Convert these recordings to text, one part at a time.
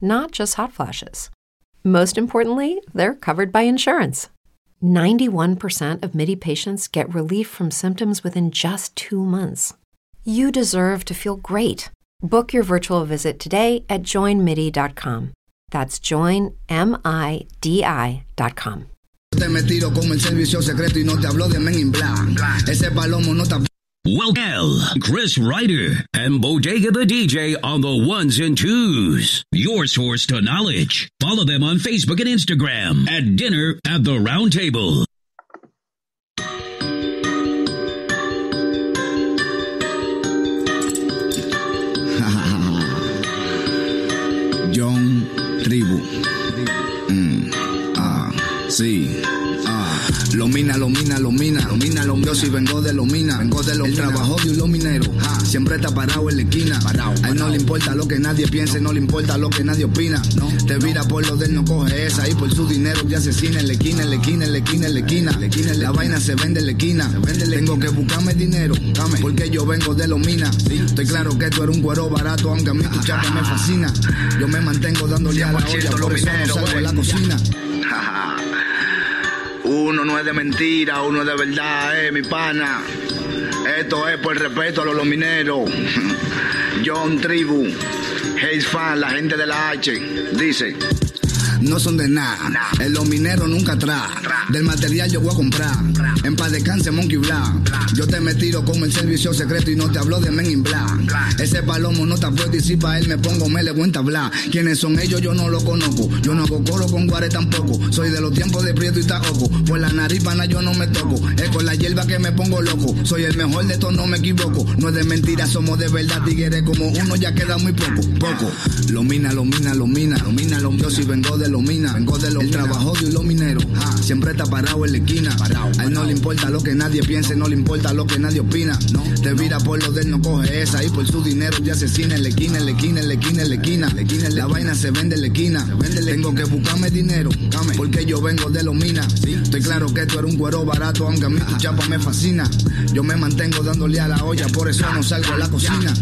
not just hot flashes. Most importantly, they're covered by insurance. 91% of MIDI patients get relief from symptoms within just two months. You deserve to feel great. Book your virtual visit today at joinmidi.com. That's joinmidi.com. Well, Chris Ryder and Bodega the DJ on the ones and twos. Your source to knowledge. Follow them on Facebook and Instagram at Dinner at the Round Table. John Tribu. Mm, ah, sí. Ah, lo mina, lo mina, lo mina, lo mina, lo Yo sí vengo de lo mina, vengo de lo El trabajo de los mineros, ah, siempre está parado en la esquina. Parado, A él no le importa lo que nadie piense, no le importa lo que nadie opina. No, te vira por lo de él, no coge esa. Y por su dinero te asesina en la esquina, en la esquina, en la esquina, en la esquina. La, esquina, la vaina se vende en la esquina. Tengo que buscarme dinero, dame, porque yo vengo de lo mina. Estoy claro que tú eres un cuero barato, aunque a mí tu chapa me fascina. Yo me mantengo dándole a la olla, por eso no salgo de la cocina. Uno no es de mentira, uno es de verdad, eh, mi pana. Esto es por respeto a los, los mineros. John Tribu, Hayes Fan, la gente de la H, dice. No son de nada, en los mineros nunca atrás. Del material yo voy a comprar. En paz descanse Monkey Black. Yo te me tiro como el servicio secreto y no te hablo de Men in Black. Ese palomo no te puedo y si pa' él me pongo me le cuenta hablar. ¿Quiénes son ellos? Yo no lo conozco. Yo no hago coro con guare tampoco. Soy de los tiempos de Prieto y Tajoco. Por la nariz pana yo no me toco. Es con la hierba que me pongo loco. Soy el mejor de todos, no me equivoco. No es de mentira, somos de verdad. Tigres como uno ya queda muy poco. Poco. Lo mina, lo mina, lo mina. Lo mina, lo Yo si vengo de lo mina. Vengo de lo El trabajo los mineros. Siempre está parado en la esquina. Le importa lo que nadie piense, no le importa lo que nadie opina. No, te vira por lo de él, no coge esa. Y por su dinero ya asesina en la esquina, en la esquina, en la esquina, en la esquina. La, esquina, la vaina se vende en la esquina. Tengo que buscarme dinero, porque yo vengo de los minas. Estoy claro que tú eres un cuero barato, aunque a mí tu chapa me fascina. Yo me mantengo dándole a la olla, por eso no salgo a la cocina.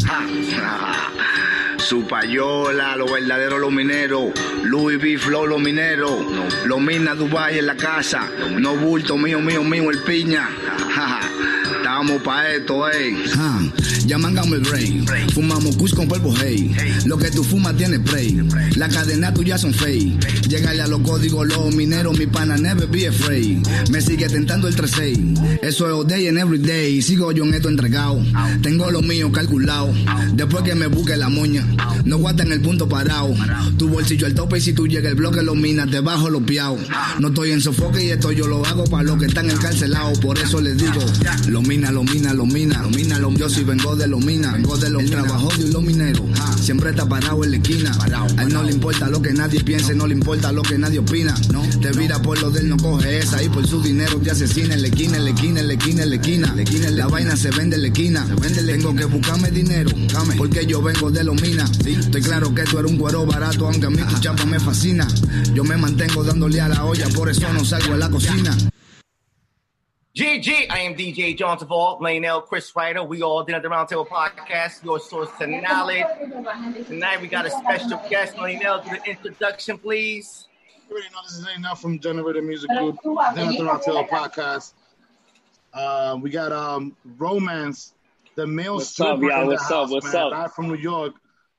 Su payola, los verdaderos los mineros, Louis V. Flow, los mineros, los minas Dubai en la casa, no bulto mío, mío, mío, el piña. Estamos pa' esto, eh. ya mangamos el brain. Fumamos kush con polvo, hey. Lo que tú fumas tiene spray. La cadena tuya son fake. Llegale a los códigos, los mineros, mi pana, never be afraid. Me sigue tentando el 3 Eso es all day and every day. Sigo yo en esto entregado. Tengo lo mío calculado. Después que me busque la moña, no guarda en el punto parado. Tu bolsillo al tope y si tú llegas el bloque lo minas, te bajo los piados. No estoy en sofoque y esto yo lo hago para los que están encarcelados. Por eso les digo, lo mina, lo mina, lo mina, lo mina, lo Yo si vengo de lo mina, vengo de lo El trabajo de los mineros. Siempre está parado en la esquina. A él no le importa lo que nadie piense, no le importa lo que nadie opina. No, te vira por lo de él, no coge esa. Y por su dinero te asesina en la esquina, en la esquina, en la esquina, en la esquina. La, esquina, la vaina se vende en la esquina. Tengo que buscarme dinero, porque yo vengo de los minas. Estoy claro que tú eres un cuero barato, aunque a mí tu chapa me fascina. Yo me mantengo dándole a la olla, por eso no salgo a la cocina. GG, I am DJ John Tavall, Lionel, Chris Ryder. We all did at the Roundtable Podcast, your source to knowledge. Tonight we got a special guest, Lionel. Do the introduction, please. already know this is enough from Generator Music Group, Then the Round Table podcast. Uh, we got um Romance, the male What's stripper up, y'all? in the What's up? What's man, up? Live from New York.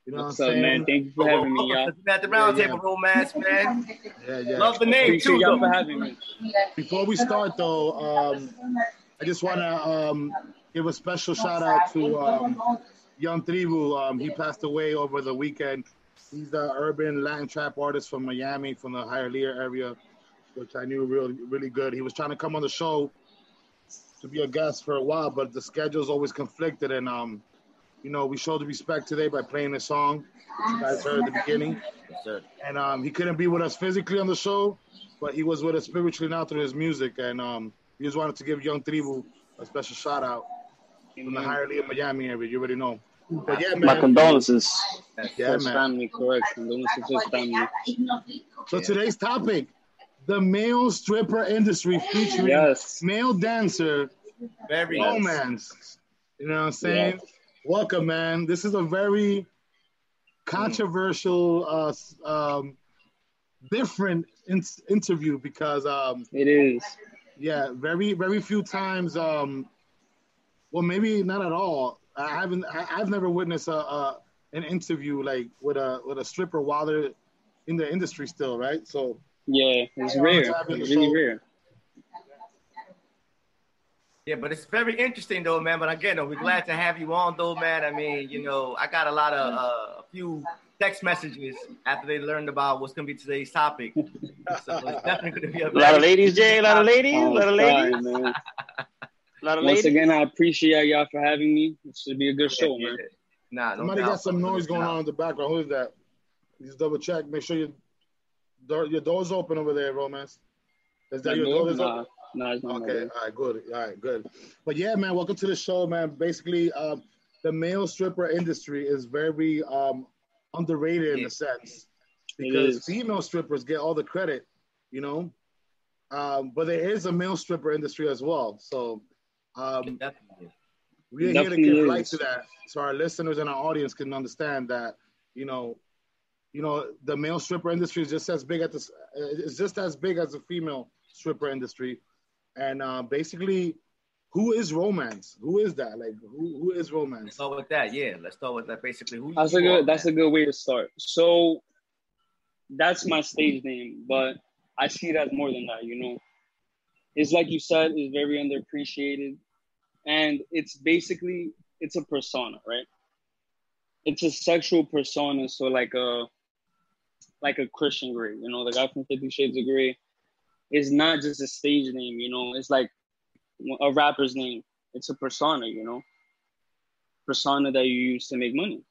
You know What's what I'm saying? man? Thank you for having me, y'all. At the round Yeah, table yeah. romance, man. Yeah, yeah. Love the name Appreciate too, y'all for having me. Before we start, though, um, I just want to um, give a special shout out to um, Young Tribu. Um, he passed away over the weekend. He's the urban Latin trap artist from Miami, from the Hialeah area, which I knew really, really good. He was trying to come on the show to be a guest for a while, but the schedules always conflicted. And, um, you know, we showed the respect today by playing the song, which you guys heard at the beginning. Yes, sir. And um, he couldn't be with us physically on the show, but he was with us spiritually now through his music. And um, we just wanted to give Young Tribu a special shout out from the Hialeah of Miami area. You already know. But yeah, My condolences Yeah, to man. family, correct. Condolences to his family. So today's topic, the male stripper industry featuring Yes. male dancer Very romance. You know what I'm saying? Welcome, man. This is a very controversial, uh, um, different in- interview because, um, It is. yeah, very, very few times. Um, well, maybe not at all. I haven't. I, I've never witnessed a, a an interview like with a with a stripper while they're in the industry still, right? So Yeah, it's rare. it's It's really so- rare. Yeah, but it's very interesting though, man. But again, though, we're glad to have you on, though, man. I mean, you know, I got a lot of uh, a few text messages after they learned about what's gonna be today's topic. So it's definitely gonna be a, A lot of ladies, Jay. A lot of ladies. A Oh, lot of sorry, ladies. man. A lot of Once ladies. again, I appreciate y'all for having me. It should be a good show, man. Nah, no somebody got some noise going on in the background. Who is that? Just double check. Make sure your door, your door's open over there, romance. Is that your door? is Nah, open? Nah, it's not Okay, all right, good, all right, good. But yeah, man, welcome to the show, man. Basically, um, the male stripper industry is very um, underrated in a sense because female strippers get all the credit, you know. Um, but there is a male stripper industry as well, so um, we're here to give light to that, so our listeners and our audience can understand that, you know, you know, the male stripper industry is just as big as this, it's just as big as the female stripper industry, and uh, basically, who is romance? Who is that? Like, who who is Let's romance? start with that. Yeah, let's start with that. Basically, who That's a good. That's a good way to start. So that's my stage name, but I see it as more than that. You know, it's like you said, it's very underappreciated, and it's basically it's a persona, right? It's a sexual persona. So like a like a Christian Grey, you know, the guy from Fifty Shades of Grey. It's not just a stage name, you know. It's like a rapper's name. It's a persona, you know. Persona that you use to make money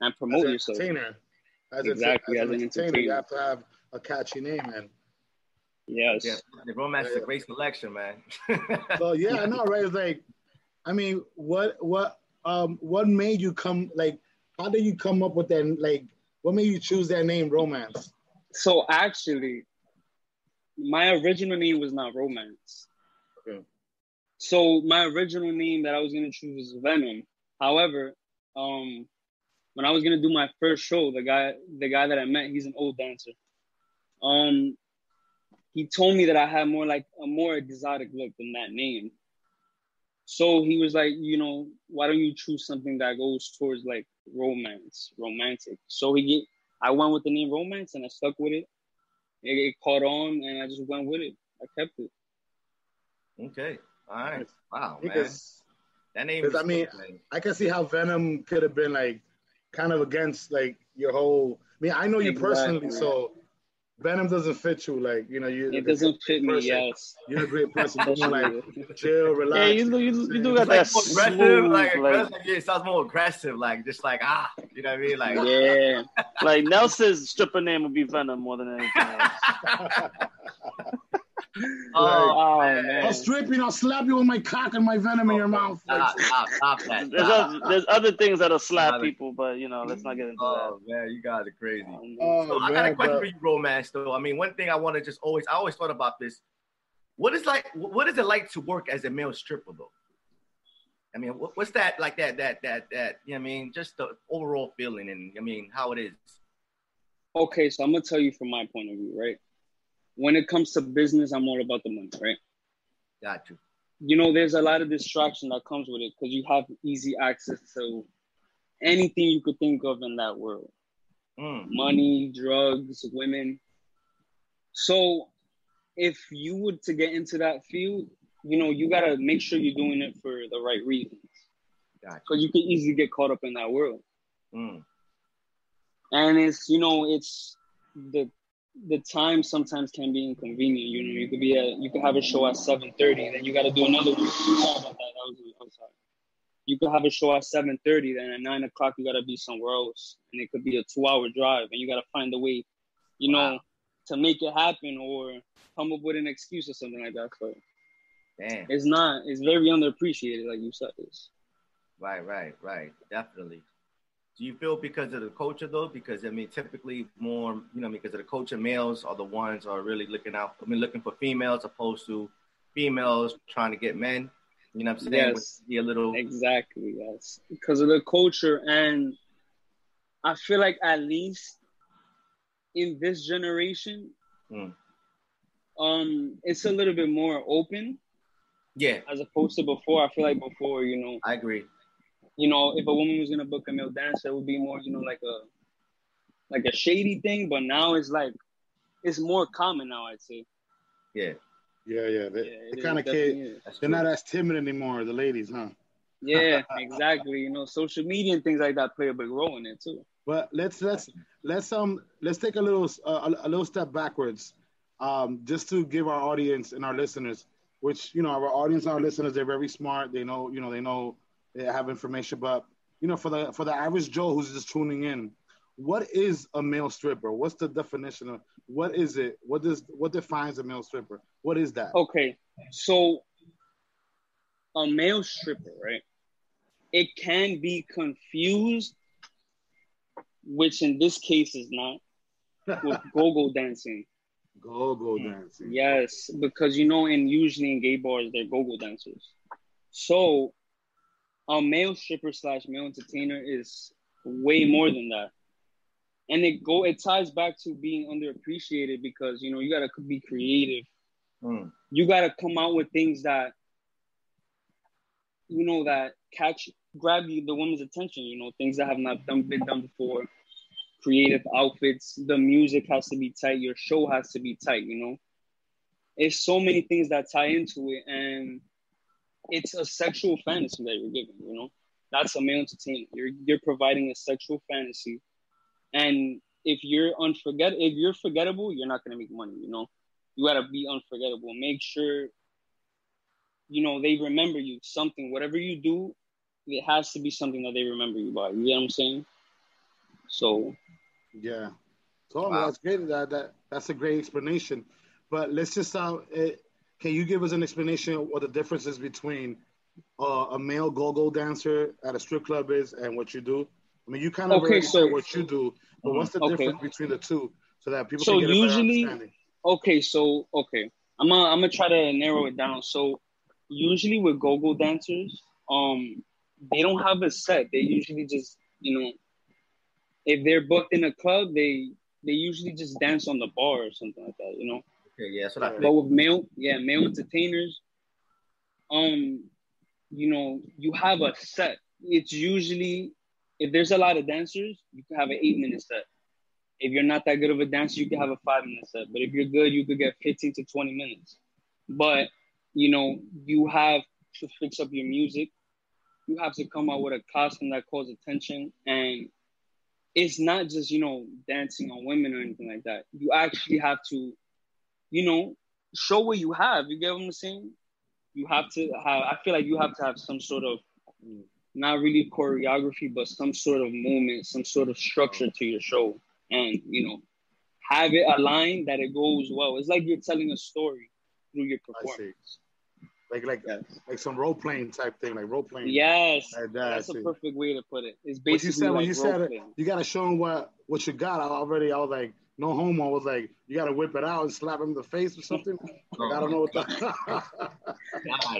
and As promote an yourself. entertainer, as, Exactly, a, as as an an entertainer, you have to have a catchy name, man. Yes. Yeah, the romance is a great selection, man. So yeah, I know, right? It's like, I mean, what what um what made you come like? How did you come up with that? Like, what made you choose that name, romance? So actually, my original name was not Romance. Okay. So my original name that I was gonna choose was Venom. However, um, when I was gonna do my first show, the guy, the guy that I met, he's an old dancer. Um, he told me that I had more like a more exotic look than that name. So he was like, you know, why don't you choose something that goes towards like romance, romantic? So he get, I went with the name Romance and I stuck with it. It, it caught on and I just went with it. I kept it. okay, all right. Wow, man. Because That name. is I mean, dope. I can see how Venom could have been like kind of against like your whole. I mean, I know you personally, Exactly. so Venom doesn't fit you. Like you know, you It doesn't fit me, person. yes. You're a great person. You're like chill, relax. Yeah, you do, you do, you do got Like that aggressive, smooth, like, like, aggressive. Yeah, it sounds more aggressive, like just like ah, you know what I mean? Like Yeah. like Nelson's stripper name would be Venom more than anything else. oh, Oh, man. man. I'll strip you. and I'll slap you with my cock and my venom in your oh, mouth. Stop, stop, stop that. There's other, there's other things that'll slap people, but you know, let's not get into that. Oh man, you guys are crazy. Oh, oh So I got a question but- for you, romance. Though I mean, one thing I want to just always, I always thought about this. What is like? What is it like to work as a male stripper, though? I mean, what, what's that like? That that that that? You know what I mean, just the overall feeling, and I mean, how it is. Okay, so I'm gonna tell you from my point of view, right? When it comes to business, I'm all about the money, right? Got you. You know, there's a lot of distraction that comes with it because you have easy access to anything you could think of in that world Mm. money, drugs, women. So if you were to get into that field, you know, you gotta make sure you're doing it for the right reasons. Got Because you can easily get caught up in that world. Mm. And it's, you know, it's the the time sometimes can be inconvenient. You know, you could be at you could have a show at seven thirty, then you gotta do another one. Sorry about that. That was You could have a show at seven thirty, then at nine o'clock you gotta be somewhere else. And it could be a two hour drive and you gotta find a way, you know, Wow. to make it happen or come up with an excuse or something like that. So Damn. it's not it's very underappreciated, like you said. This. Right, right, right. Definitely. Do you feel because of the culture though? Because I mean, typically more, you know, because of the culture, males are the ones are really looking out. I mean, looking for females opposed to females trying to get men. You know what I'm saying? Yes. A little. Exactly, yes. Because of the culture and I feel like at least in this generation, Mm. um, it's a little bit more open Yeah, as opposed to before. I feel like before, you know, I agree. You know, if a woman was gonna book a male dancer, it would be more, you know, like a like a shady thing. But now it's like it's more common now, I'd say. Yeah, Yeah, yeah. They, Yeah, they kind of kid. They're not as timid anymore. The ladies, huh? Yeah, exactly. You know, social media and things like that play a big role in it too. But let's let's let's um let's take a little uh, a, a little step backwards, um, just to give our audience and our listeners, which you know our audience and our listeners, they're very smart. They know you know they know they have information, but you know for the for the average Joe who's just tuning in, what is a male stripper? What's the definition of what is it? What does what defines a male stripper? What is that? Okay, so a male stripper, right? It can be confused, which in this case is not, with go-go dancing. Go go dancing. Yes, because you know, and usually in gay bars, they're go-go dancers. So, a male stripper slash male entertainer is way more than that, and it go it ties back to being underappreciated because you know you gotta be creative. Mm. you got to come out with things that you know that catch grab you the woman's attention you know things that have not done, been done before. Creative outfits the music has to be tight your show has to be tight you know? It's so many things that tie into it and it's a sexual fantasy that you're giving you know that's a male entertainment you're you're providing a sexual fantasy and if you're unforget if you're forgettable you're not going to make money you know you gotta be unforgettable. Make sure, you know, they remember you. Something, whatever you do, it has to be something that they remember you by. You get what I'm saying? So Yeah. So Wow. that's great. That, that that's a great explanation. But let's just uh, eh, can you give us an explanation of what the difference is between uh, a male go-go dancer at a strip club is and what you do? I mean, you kind of Okay, already so- what you do, but what's the Okay. difference between the two so that people So can get a usually- okay, so okay, I'm gonna I'm gonna try to narrow it down. So usually with go-go dancers, um, they don't have a set. They usually just you know, if they're booked in a club, they they usually just dance on the bar or something like that. You know. Yeah, that's what I But with male, yeah, male entertainers, um, you know, you have a set. It's usually if there's a lot of dancers, you can have an eight minute set. If you're not that good of a dancer, you can have a five minute set. But if you're good, you could get 15 to 20 minutes. But you know, you have to fix up your music. You have to come out with a costume that calls attention. And it's not just, you know, dancing on women or anything like that. You actually have to you know, show what you have. You get what I'm saying? You have to have. I feel like you have to have some sort of, not really choreography, but some sort of movement, some sort of structure to your show, and you know, have it aligned that it goes well. It's like you're telling a story through your performance. Like like Yes. like some role playing type thing, like role playing. Yes, Like that, that's a perfect way to put it. It's basically What you said when you said it, you gotta show them what what you got. I already I was like, no homo. I was like, you gotta whip it out and slap him in the face or something. Like, I don't know what the. God.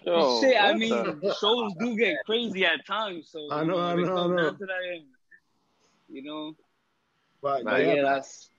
Oh, Yo, Shit, I mean, the- shows do get crazy at times. So I know, I when it know, I know. down to that end, you know. but, But but yeah, yeah, that's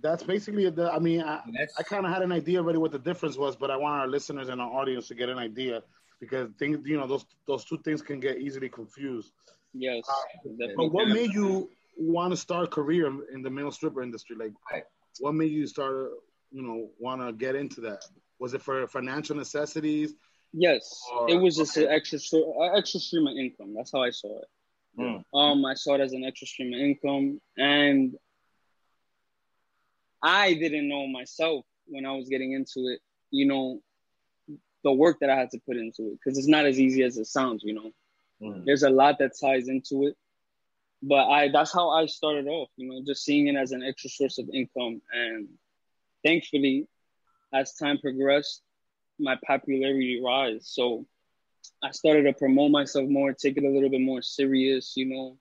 that's basically the. I mean, I, I kind of had an idea already what the difference was, but I want our listeners and our audience to get an idea because things, you know, those those two things can get easily confused. Yes. Uh, definitely. But what made you want to start a career in the male stripper industry? Like, Right. what made you start, you know, want to get into that? Was it for financial necessities? Yes, Or- it was just okay. an extra uh, extra stream of income. That's how I saw it. Mm. Um, I saw it as an extra stream of income, and I didn't know myself when I was getting into it. You know, the work that I had to put into it because it's not as easy as it sounds. You know, Mm. there's a lot that ties into it. But I that's how I started off. You know, just seeing it as an extra source of income, and thankfully, as time progressed, my popularity rise. So I started to promote myself more, take it a little bit more serious. You know,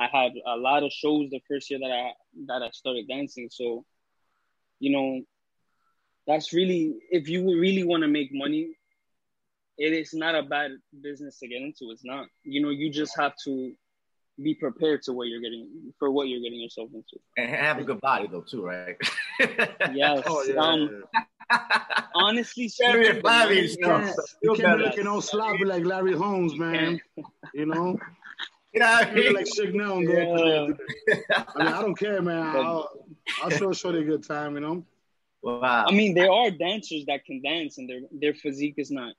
I had a lot of shows the first year that I that I started dancing. So, you know, that's really if you really want to make money, it is not a bad business to get into. It's not. You know, you just have to be prepared to what you're getting for what you're getting yourself into. And have a good body though too, right? Yes. Oh yeah. Um, honestly, Very speaking, the flabby, you know. you Feel can't be looking all sloppy like Larry Holmes, man. You know, You know I you mean? like Suge Now and go up. I mean, I don't care, man. I'll, I'll still show you a good time, you know. Wow. I mean, there are dancers that can dance, and their their physique is not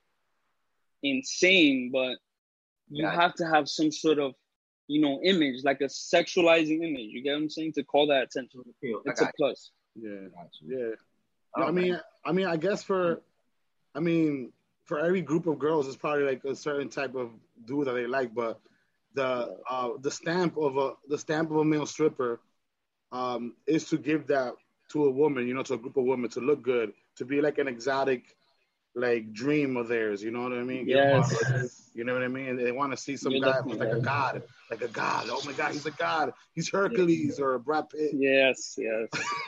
insane, but you Got it. have to have some sort of, you know, image, like a sexualizing image. You get what I'm saying? To call that attention, I it's a got plus. Yeah, you. Got yeah. Oh, I mean, I mean, I guess for, I mean, for every group of girls, it's probably like a certain type of dude that they like. But the uh, the stamp of a the stamp of a male stripper um, is to give that to a woman, you know, to a group of women to look good, to be like an exotic, like dream of theirs. You know what I mean? Give them Yes. a- You know what I mean? They want to see some You're guy who's like a god, like a god. Oh my god, he's a god. He's Hercules or Brad Pitt. Yes, yes.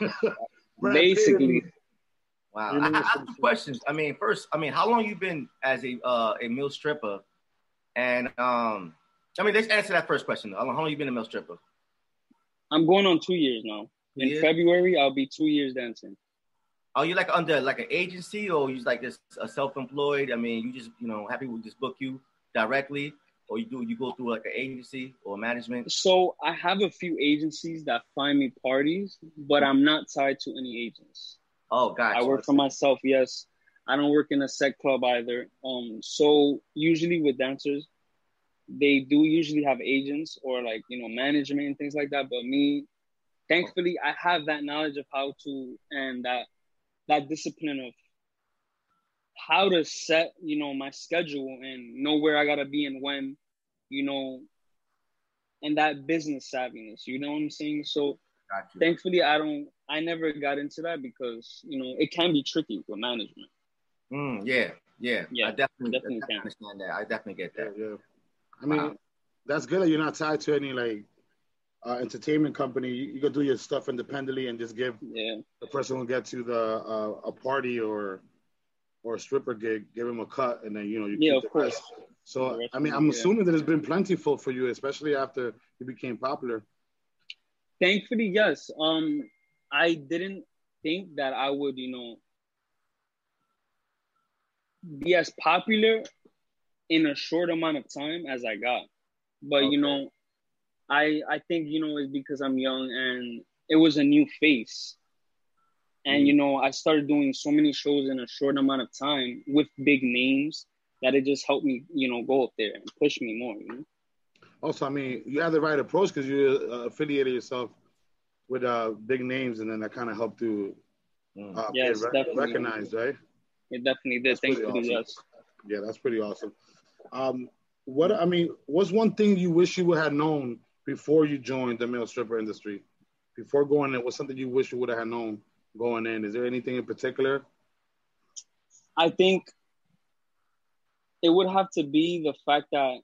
Brad Pitt Basically, Wow. You I, know, I have two questions. I mean, first, I mean, how long you been as a uh, a male stripper? And um, I mean, let's answer that first question. Though. How long you been a male stripper? I'm going on two years now. In Yeah. February, I'll be two years dancing. Are you like under like an agency or you like just a self-employed? I mean, you just you know happy with just book you directly, or you do you go through like an agency or management? So I have a few agencies that find me parties, but I'm not tied to any agents. Oh, gotcha. I work for myself. Yes, I don't work in a set club either. Um, so usually with dancers, they do usually have agents or like you know management and things like that. But me, thankfully, I have that knowledge of how to and that that discipline of how to set you know my schedule and know where I gotta be and when, you know, and that business savviness. You know what I'm saying? So thankfully i don't i never got into that because you know it can be tricky with management Mm, yeah, yeah, Yeah, I definitely, definitely I can. understand that. I definitely get Yeah, that. yeah. I mean, Wow. that's good that you're not tied to any like uh, entertainment company. You, you can do your stuff independently and just give yeah the person who gets to the uh, a party or or a stripper gig, give him a cut, and then you know you Yeah, keep of course. rest. So I mean, I'm yeah. assuming that it's been plentiful for you, especially after you became popular. thankfully yes um i didn't think that i would you know be as popular in a short amount of time as i got but you know i i think you know it's because i'm young and it was a new face and you know i started doing so many shows in a short amount of time with big names that it just helped me you know go up there and push me more you know Also, I mean, you had the right approach because you uh, affiliated yourself with uh, big names, and then that kind of helped you Mm. uh, Yes, get re- recognized, right? It definitely did. That's pretty Thankfully, awesome. yes. Yeah, that's pretty awesome. Um, what I mean, what's one thing you wish you would have known before you joined the male stripper industry? Before going in, what's something you wish you would have known going in? Is there anything in particular? I think it would have to be the fact that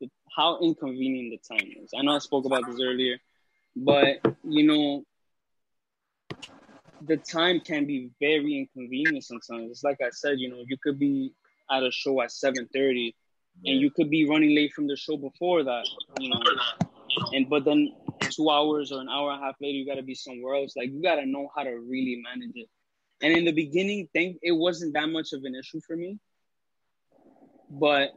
the, how inconvenient the time is. I know I spoke about this earlier, but you know, the time can be very inconvenient sometimes. It's like I said, you know, you could be at a show at seven thirty, and you could be running late from the show before that, you know, and but then two hours or an hour and a half later, you got to be somewhere else. Like you got to know how to really manage it. And in the beginning, think it wasn't that much of an issue for me, but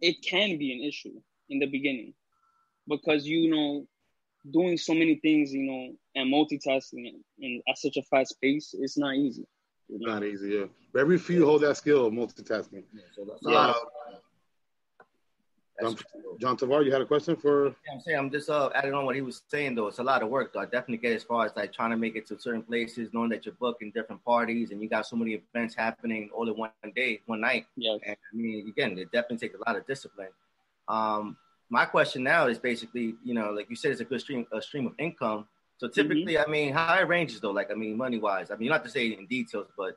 it can be an issue in the beginning because you know doing so many things, you know, and multitasking and at such a fast pace, it's not easy. It's not easy, yeah. Very few hold that skill of multitasking. Yeah, so that's a lot of- John, that's- John Tavar, you had a question for? Yeah, I'm saying I'm just uh, adding on what he was saying though. It's a lot of work though. I definitely get as far as like trying to make it to certain places, knowing that you're booking different parties and you got so many events happening all in one day, one night. Yeah. And I mean, again, it definitely takes a lot of discipline. Um, my question now is basically, you know, like you said, it's a good stream, a stream of income. So typically, I mean, high ranges though, like I mean, money wise. I mean, you're not to say in details, but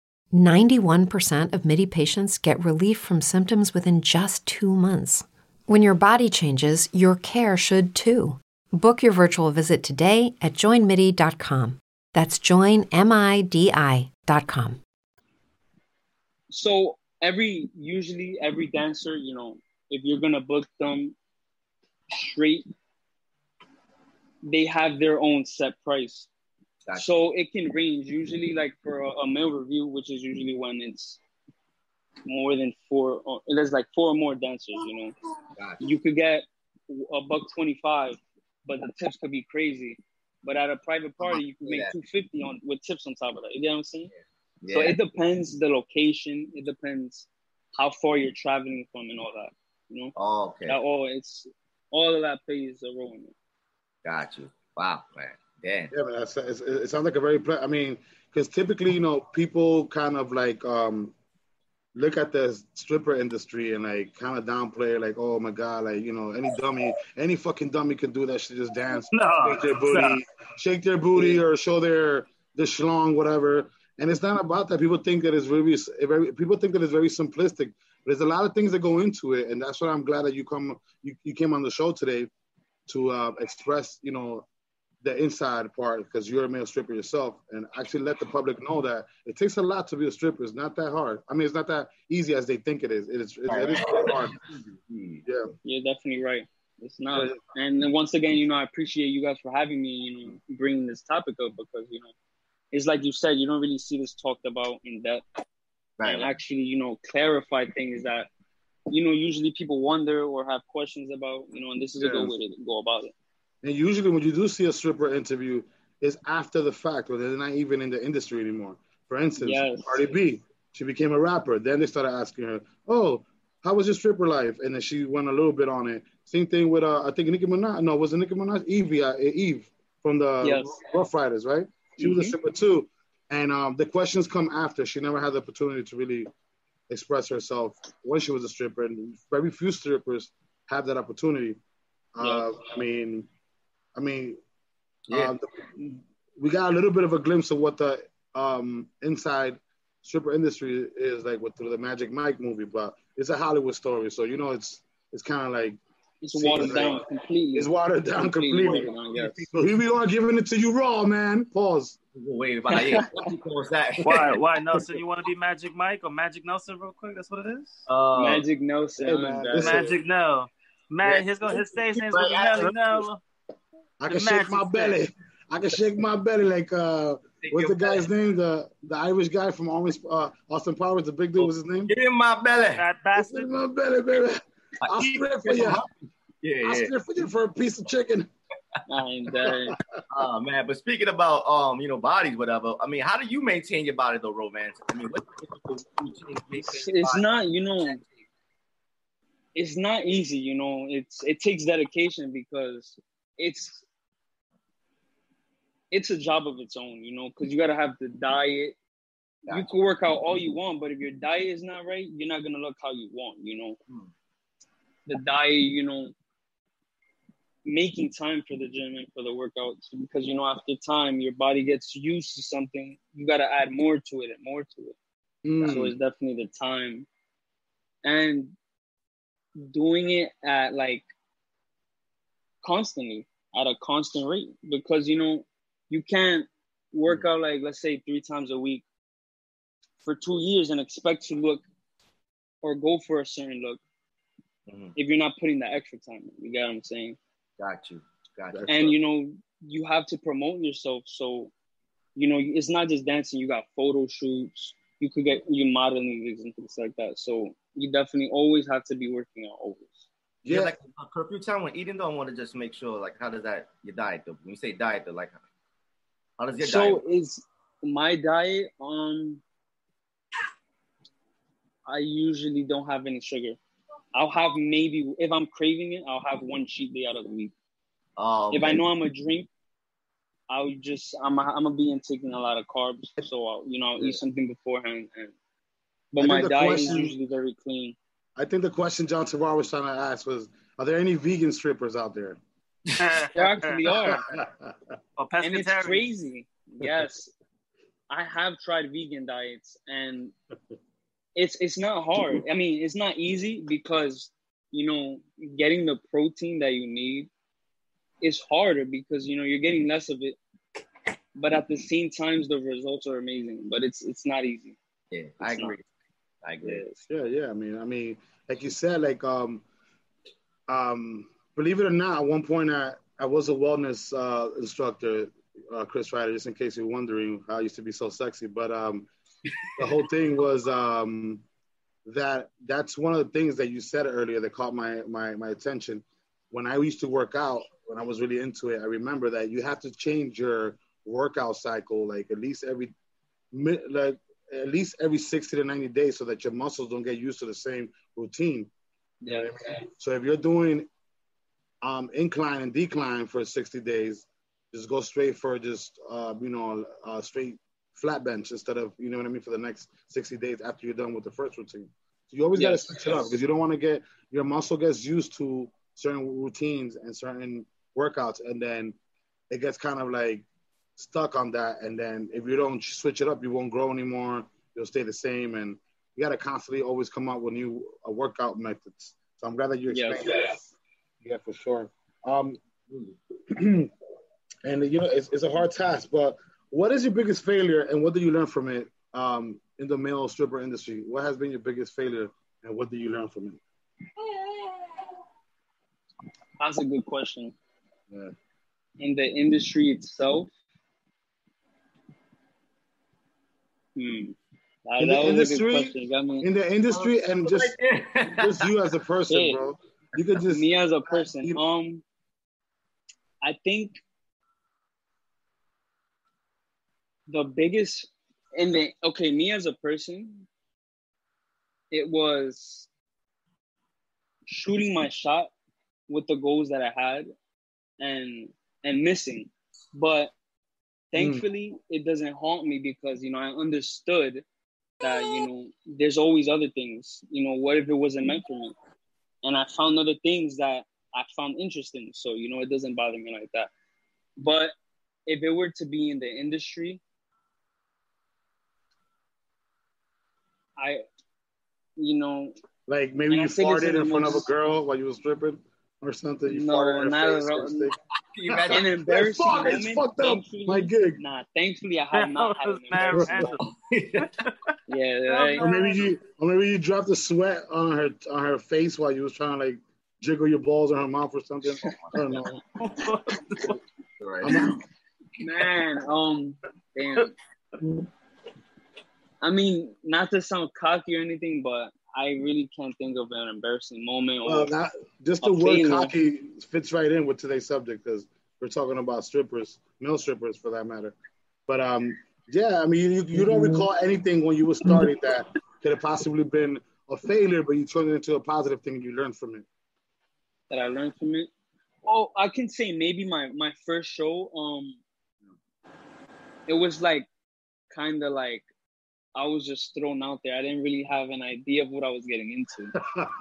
91% of MIDI patients get relief from symptoms within just two months. When your body changes, your care should too. Book your virtual visit today at joinmidi.com. That's joinmidi.com. So every usually every dancer, you know, if you're gonna book them straight, they have their own set price. Gotcha. So it can range usually like for a, a male review, which is usually when it's more than four or there's like four or more dancers, you know. Gotcha. You could get a buck twenty five, but the tips could be crazy. But at a private party, you can make Yeah. two fifty on with tips on top of that. You know what I'm saying? yeah. So it depends the location. It depends how far you're traveling from and all that. You know, oh, okay. that all it's all of that plays a role in it. Got you. Wow, man. Damn. Yeah, man, that's, it's, it sounds like a very. Ple- I mean, because typically, you know, people kind of like um look at the stripper industry and like kind of downplay, like, oh my god, like you know, any dummy, any fucking dummy can do that shit, just dance, No, shake their booty, no. shake their booty, or show their the schlong, whatever. And it's not about that. People think that it's really, very, people think that it's very simplistic. But there's a lot of things that go into it, and that's what I'm glad that you come, you, you came on the show today to uh, express, you know, the inside part because you're a male stripper yourself, and actually let the public know that it takes a lot to be a stripper. It's not that hard. I mean, it's not that easy as they think it is. It is, it, it is hard. Yeah. You're definitely right. It's not. And then once again, you know, I appreciate you guys for having me. You know, bringing this topic up because you know, it's like you said, you don't really see this talked about in depth Right. and actually, you know, clarify things that you know usually people wonder or have questions about. You know, and this is a good way to go about it. And usually, when you do see a stripper interview, is after the fact, or they're not even in the industry anymore. For instance, Yes. Cardi B, she became a rapper. Then they started asking her, "Oh, how was your stripper life?" And then she went a little bit on it. Same thing with uh, I think Nicki Minaj. No, was it Nicki Minaj? Evie, uh, Eve from the Yes. Ruff Ryders, right? She was a Mhm. stripper too. And um, the questions come after. She never had the opportunity to really express herself when she was a stripper, and very few strippers have that opportunity. Uh, I mean, I mean, Yeah. uh, the, we got a little bit of a glimpse of what the um, inside stripper industry is like with the, the Magic Mike movie, but it's a Hollywood story, so you know it's it's kind of like It's watered like- down completely. it's watered down completely. watered down, yes. So here we are giving it to you raw, man. Pause. Wait about yeah. What that? Why? Why, Nelson? You want to be Magic Mike or Magic Nelson real quick? That's what it is. Uh, Magic Nelson. Hey, man, that- listen. Magic no. Man, his his stage name's Right, Melly Mel. I can shake my magic belly. I can shake my belly like uh, what's the guy's name? The the Irish guy from Always uh, Austin Powers. The big dude. What's his name? Get in my belly. That Shake bastard. my belly, baby. I'll strip for you. I'll Yeah, yeah. strip for you for a piece of chicken. I'm dead. Oh man, but speaking about um, you know, bodies, whatever. I mean, how do you maintain your body though, romance? I mean, what's the typical routine to maintain It's, it's not, you know, it's not easy, you know. It's it takes dedication because it's it's a job of its own, you know, because you gotta have the diet. You can work out all you want, but if your diet is not right, you're not gonna look how you want, you know. Hmm. The diet, you know, making time for the gym and for the workouts because you know after time your body gets used to something, you gotta add more to it and more to it. Mm. So it's definitely the time. And doing it at like constantly, at a constant rate. Because you know, you can't work out like let's say three times a week for two years and expect to look or go for a certain look Mhm. if you're not putting the extra time in. You get what I'm saying? Got you. Got you. And you know you have to promote yourself so you know it's not just dancing you got photo shoots you could get you modeling gigs and things like that so you definitely always have to be working out always You have Yeah. like a curfew time when eating though. I want to just make sure, like, how does that your diet though? When you say diet, though, like, how does your so diet? is my diet um i usually don't have any sugar i'll have maybe if i'm craving it i'll have one cheat day out of the week Oh, if I know I'm a drink, I'll just I'm a, I'm gonna be in taking a lot of carbs, so I'll, you know I'll Yeah. eat something beforehand. And but my diet question- is usually very clean. I think the question John Terrar was trying to ask was, are there any vegan strippers out there? There actually are, Or and it's crazy. Yes, I have tried vegan diets, and it's it's not hard. I mean, it's not easy because you know getting the protein that you need is harder because you know you're getting less of it. But at the same time, the results are amazing. But it's it's not easy. yeah, I it's not. agree. I agree. Yeah, yeah. I mean, I mean, like you said, like um, um, believe it or not, at one point I I was a wellness uh, instructor, uh, Chris Ryder. Just in case you're wondering how I used to be so sexy, but um, the whole thing was um, that that's one of the things that you said earlier that caught my my my attention. When I used to work out, when I was really into it, I remember that you have to change your workout cycle like at least every like at least every 60 to 90 days so that your muscles don't get used to the same routine. You know I mean? So if you're doing um, incline and decline for 60 days, just go straight for just, uh, you know, uh, straight flat bench instead of, you know what I mean, for the next 60 days after you're done with the first routine. So you always got to Yes. switch it up because you don't want to get, your muscle gets used to certain routines and certain workouts and then it gets kind of like stuck on that. And then if you don't switch it up, you won't grow anymore. You'll stay the same. And you got to constantly always come up with new uh, workout methods. So I'm glad that you Yes. explained that. Yeah, for sure. Um, and you know, it's, it's a hard task, but what is your biggest failure and what did you learn from it um, in the male stripper industry? What has been your biggest failure and what did you learn from it? That's a good question. Yeah. In the industry itself, hmm. That, In the that was a industry- good question. You. In the industry and just just you as a person, Yeah. bro. You could just me as a person. you- Um, I think the biggest in the okay, me as a person, it was shooting my shot with the goals that I had and and missing. But thankfully it doesn't haunt me because you know I understood that you know there's always other things. You know, what if it wasn't meant for me? And I found other things that I found interesting. So, you know, it doesn't bother me like that. But if it were to be in the industry, I, you know, like maybe you I think it's farted in front of a girl while you were stripping or something. You No, farted in her face. All. with a stick. Can you imagine? an embarrassing fuck, it's moment. fucked up, my gig. Nah, thankfully I have not had an That was embarrassing moment. Yeah, right. Or maybe you, or maybe you dropped the sweat on her on her face while you was trying to like jiggle your balls in her mouth or something. I don't know. I'm. Man, um, damn. I mean, not to sound cocky or anything, but I really can't think of an embarrassing moment. Or Well, not, just the A word failure. cocky fits right in with today's subject because we're talking about strippers, male strippers for that matter. But um, yeah, I mean, you, you don't recall anything when you were starting that could have possibly been a failure, but you turned it into a positive thing and you learned from it. that I learned from it. Oh, I can say maybe my my first show. Um, it was like kind of like I was just thrown out there. I didn't really have an idea of what I was getting into.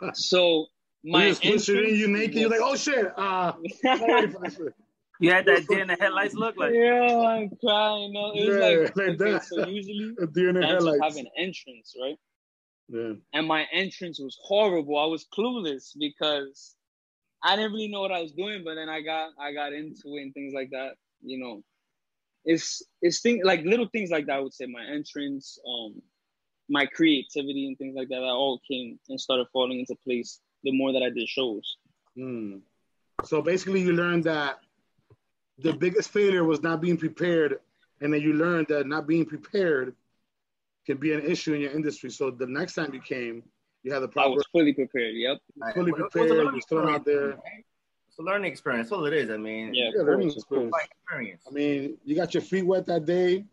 So my just pushed in, you naked, you're like, oh shit, uh, I'm ready for this shit. You had that deer in the headlights look like. yeah, I'm crying. No, it was Yeah, like, like okay, that. so usually A deer in the headlights. have an entrance, right? Yeah. and my entrance was horrible. I was clueless because I didn't really know what I was doing, but then I got I got into it and things like that. You know, it's it's things like little things like that. I would say my entrance, um, my creativity and things like that. That all came and started falling into place the more that I did shows. Hmm. So basically, you learned that the biggest failure was not being prepared, and then you learned that not being prepared can be an issue in your industry. So the next time you came, you had the I was fully prepared. Yep. fully It was a prepared, you was thrown out there. experience, It's a learning experience. That's all it is. I mean, Yeah. Yeah, learning course, of course. experience. experience. I mean, you got your feet wet that day.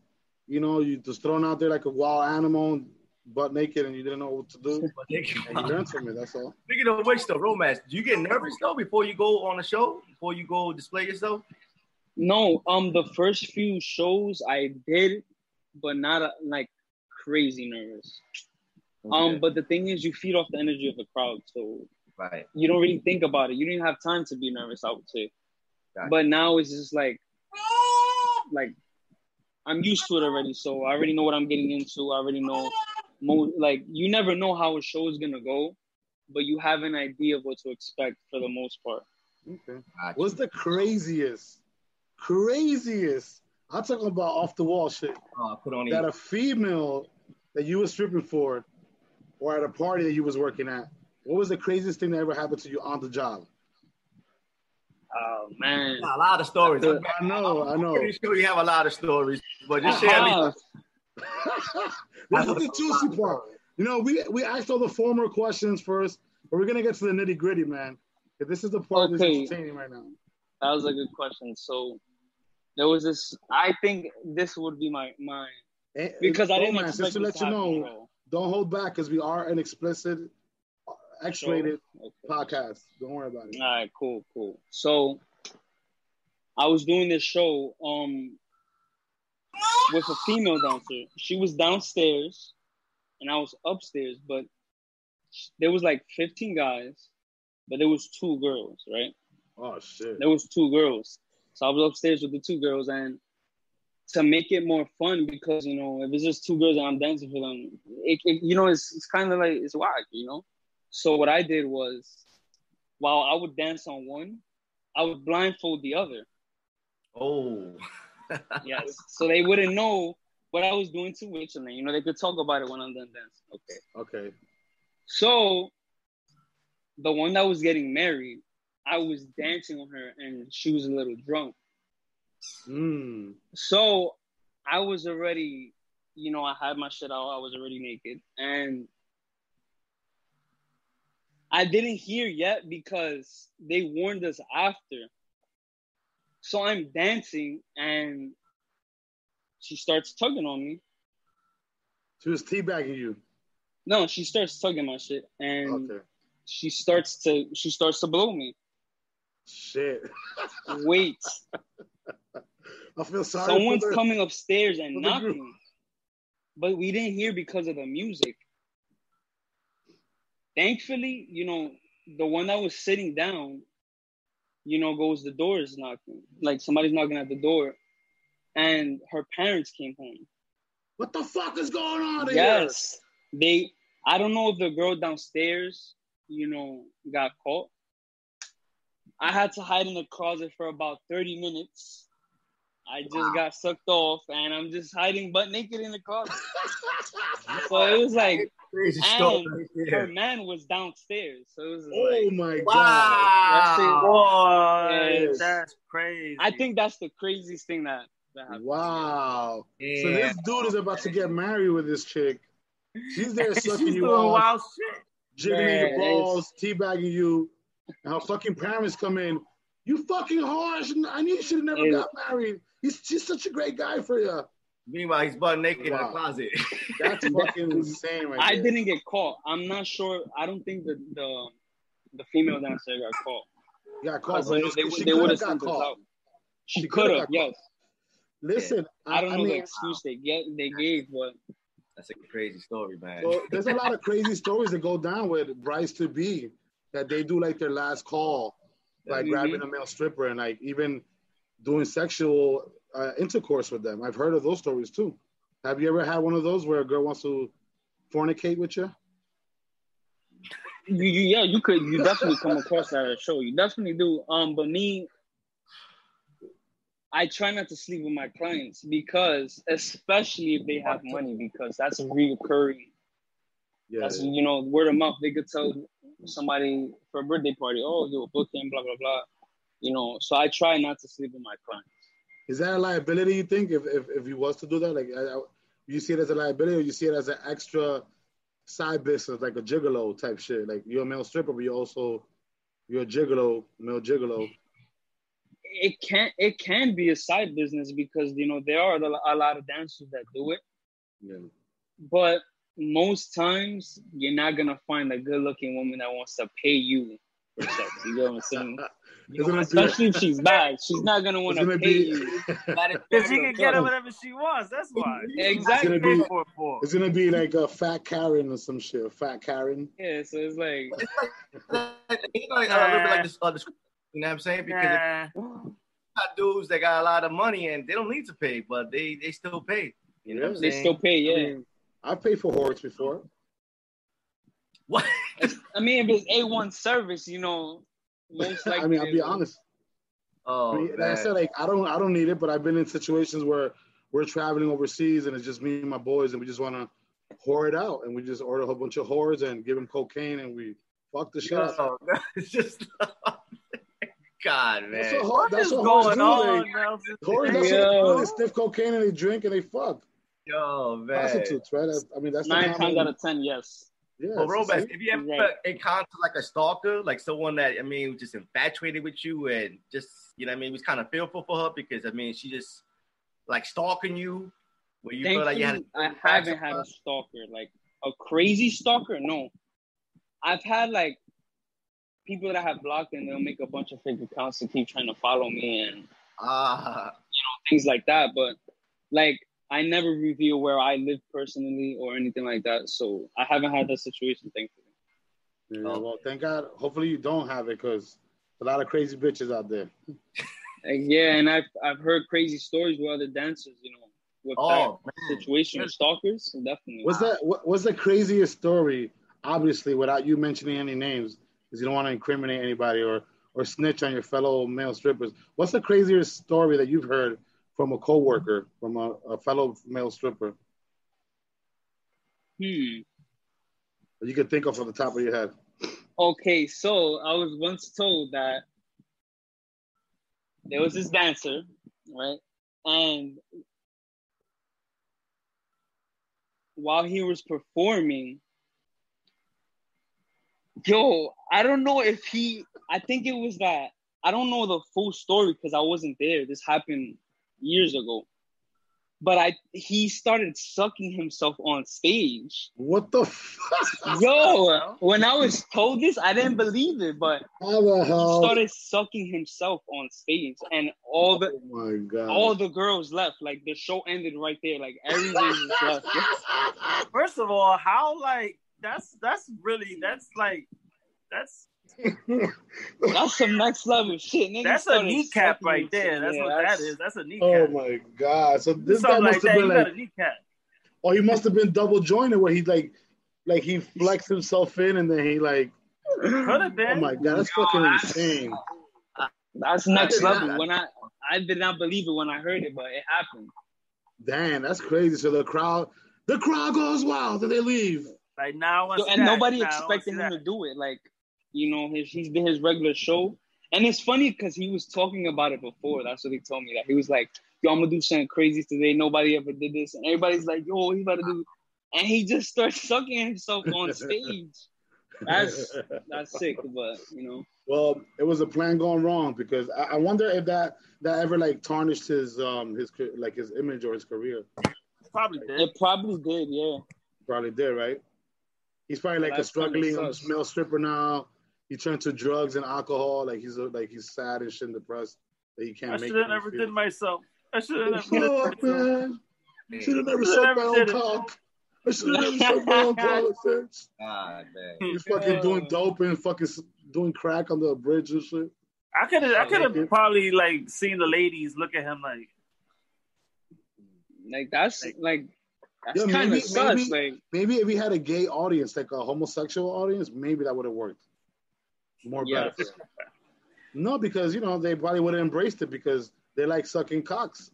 You know, you just thrown out there like a wild animal, butt naked, and you didn't know what to do. And you learned from it. That's all. Speaking of which, though, romance, do you get nervous though before you go on a show? Before you go display yourself? No, um, the first few shows I did, but not uh, like crazy nervous. Um, but the thing is, you feed off the energy of the crowd, so right. you don't really think about it. You didn't have time to be nervous, I would say. Gotcha. But now it's just like, like I'm used to it already, so I already know what I'm getting into. I already know, mo- like you never know how a show is gonna go, but you have an idea of what to expect for the most part. Okay. Gotcha. What's the craziest, craziest? I'm talking about off the wall shit. Uh, put on that the a female that you were stripping for or at a party that you was working at, what was the craziest thing that ever happened to you on the job? Oh man, a lot of stories. Uh, I know, I I'm know. pretty sure you have a lot of stories, but just share. at Uh-huh. least- this is the juicy part. You know, we we asked all the former questions first, but we're gonna get to the nitty gritty, man. This is the part that's Okay. entertaining right now. that was a good question. So there was this. I think this would be my my And- because I didn't Romance, expect just to let you know, at don't hold back because we are an explicit, X-rated Okay. podcast. Don't worry about it. All right, cool, cool. So I was doing this show um with a female dancer. She was downstairs and I was upstairs, but there was like 15 guys, but there was two girls, right? Oh shit. There was two girls. So I was upstairs with the two girls and to make it more fun because you know if it's just two girls and I'm dancing for them, it, it you know it's it's kind of like it's whack, you know. So what I did was, while I would dance on one, I would blindfold the other. Oh, Yes, so they wouldn't know what I was doing to which, and then you know they could talk about it when I'm done dancing. Okay. Okay. So the one that was getting married, I was dancing on her, and she was a little drunk. Mm. So I was already, you know, I had my shit out. I was already naked, and I didn't hear yet because they warned us after. So I'm dancing, and she starts tugging on me. She was teabagging you. No, she starts tugging my shit, and Okay. she starts to she starts to blow me. Shit. Wait, I feel sorry. someone's the, coming upstairs and for the group. knocking, but we didn't hear because of the music. Thankfully, you know, the one that was sitting down, you know, goes the door is knocking, like somebody's knocking at the door, and her parents came home. What the fuck is going on here? Yes, they. I don't know if the girl downstairs, you know, got caught. I had to hide in the closet for about thirty minutes, I just got sucked off, and I'm just hiding butt naked in the closet. so it was like, Crazy and right her man was downstairs, so it was Oh like, my god. Boy, Yes. that's crazy. I think that's the craziest thing that that happened. Wow. So this dude is about to get married with this chick. She's there She's sucking you doing off, wild shit. jiggling Man, your balls, teabagging you, and her fucking parents come in. You fucking harsh. I knew you should have never Yeah. got married. He's she's such a great guy for you. Meanwhile, he's butt naked in the closet. That's fucking insane, right I there. didn't get caught. I'm not sure. I don't think the the, the female dancer got caught. got caught. Because but they, she they, could would have have got us caught. out. She, She could coulda yes. Listen, I don't know the mean, excuse they get they gave, but That's a crazy story, man. So there's a lot of crazy stories that go down with Bryce to be that they do like their last call, like Mhm. grabbing a male stripper and like even doing sexual uh, intercourse with them. I've heard of those stories too. Have you ever had one of those where a girl wants to fornicate with you? you, you yeah, you could you definitely come across that at a show. You definitely do. Um, but me, I try not to sleep with my clients because, especially if they have money, because that's reoccurring. Yeah. That's you know word of mouth. They could tell somebody for a birthday party, oh, you a booking, blah blah blah. You know, so I try not to sleep with my clients. Is that a liability? You think if if, if you was to do that, like I, I, you see it as a liability, or you see it as an extra side business, like a gigolo type shit? Like you're a male stripper, but you also you're a gigolo, male gigolo. It can it can be a side business because you know there are a lot of dancers that do it, Yeah. but most times you're not gonna find a good looking woman that wants to pay you for sex. You get what I'm saying? It's gonna Especially if she's bad, she's not gonna want to pay be- you. Because she can get her whatever she wants. That's why. Exactly. It's gonna be- For, for. It's gonna be like a fat Karen or some shit. A fat Karen. Yeah, so it's like you know, like, a little bit like this other, you know what I'm saying? Because Nah. you got dudes that got a lot of money and they don't need to pay, but they they still pay. You know what I'm they still pay. Yeah. I paid for whores before. What? I mean, if it's A one service, you know, most likely. I mean, I'll be honest. Oh, I mean, like I said, like I don't, I don't need it, but I've been in situations where we're traveling overseas and it's just me and my boys, and we just want to whore it out, and we just order a whole bunch of whores and give them cocaine, and we fuck the shit up. Yo, it's just God, man. That's what, What that's is what whores going do. on, They, Nelson? whores, that's Yo. what they do. They sniff cocaine and they drink and they fuck. Yo, man. Prostitutes, right? That's, I mean, that's the Nine times out of ten, yes. Yeah, Well, Robes, same. if you ever Right. encounter like a stalker, like someone that I mean was just infatuated with you and just you know what I mean was kind of fearful for her because I mean she just like stalking you where you feel like you had I haven't had a stalker, like a crazy stalker. No, I've had like people that I have blocked, and they'll make a bunch of fake accounts to keep trying to follow me and ah you know things like that. But like, I never reveal where I live personally or anything like that. So I haven't had that situation, thankfully. Yeah, oh. well, thank God. Hopefully you don't have it because a lot of crazy bitches out there. Like, yeah, and I've I've heard crazy stories with other dancers, you know, with oh that man. situation with stalkers. So definitely. What's that? What, what's the craziest story? Obviously, without you mentioning any names, because you don't want to incriminate anybody or or snitch on your fellow male strippers. What's the craziest story that you've heard from a coworker, from a, a fellow male stripper Hmm. you could think of off the top of your head? Okay, so I was once told that there was this dancer, right? And while he was performing, yo, I don't know if he, I think it was that, I don't know the full story because I wasn't there. This happened years ago. But I, he started sucking himself on stage. What the fuck? Yo, when I was told this, I didn't believe it, but How the he started sucking himself on stage, and all the Oh my god! all the girls left. Like the show ended right there. Like everyone just left. First of all, how like that's that's really that's like that's That's some next level shit. Nigga that's a started kneecap right there. himself. That's Yeah, what that's- that is. That's a kneecap. oh my god! So this guy must like have that. been like, got a kneecap. or oh, he must have been double jointed where he like, like he flexed himself in and then he like. Could have been. Oh my god, that's fucking insane. That's next Yeah. level. When I I did not believe it when I heard it, but it happened. Damn, that's crazy. So the crowd, the crowd goes wild, and they leave. Like now, So- and that. nobody Now, expected him that. to do it. Like, you know, his he's been his regular show. And it's funny because he was talking about it before. That's what he told me. That he was like, "Yo, I'm gonna do something crazy today. Nobody ever did this." And everybody's like, "Yo, he's about to do," and he just starts sucking himself on stage. That's that's sick, but you know, Well, it was a plan gone wrong because I, I wonder if that that ever like tarnished his um his like his image or his career. Probably did. it probably did. Yeah, Probably did, right? He's probably like a That's kinda struggling sus. male stripper now. He turned to drugs and alcohol. Like he's like he's sad and shit and depressed that he can't I make. should have never did myself. I should have never did Fuck, myself. man. Should have never Should've sucked my own cock. I should have never sucked my own cock. since. God damn. He's fucking doing dope and fucking doing crack on the bridge and shit. I could have. I could Naked. have probably like seen the ladies look at him like. like that's like that's Yeah, kind of sus. maybe- Like, Maybe if he had a gay audience, like a homosexual audience, maybe that would have worked. More Yes. better. No, because you know they probably would have embraced it because they like sucking cocks.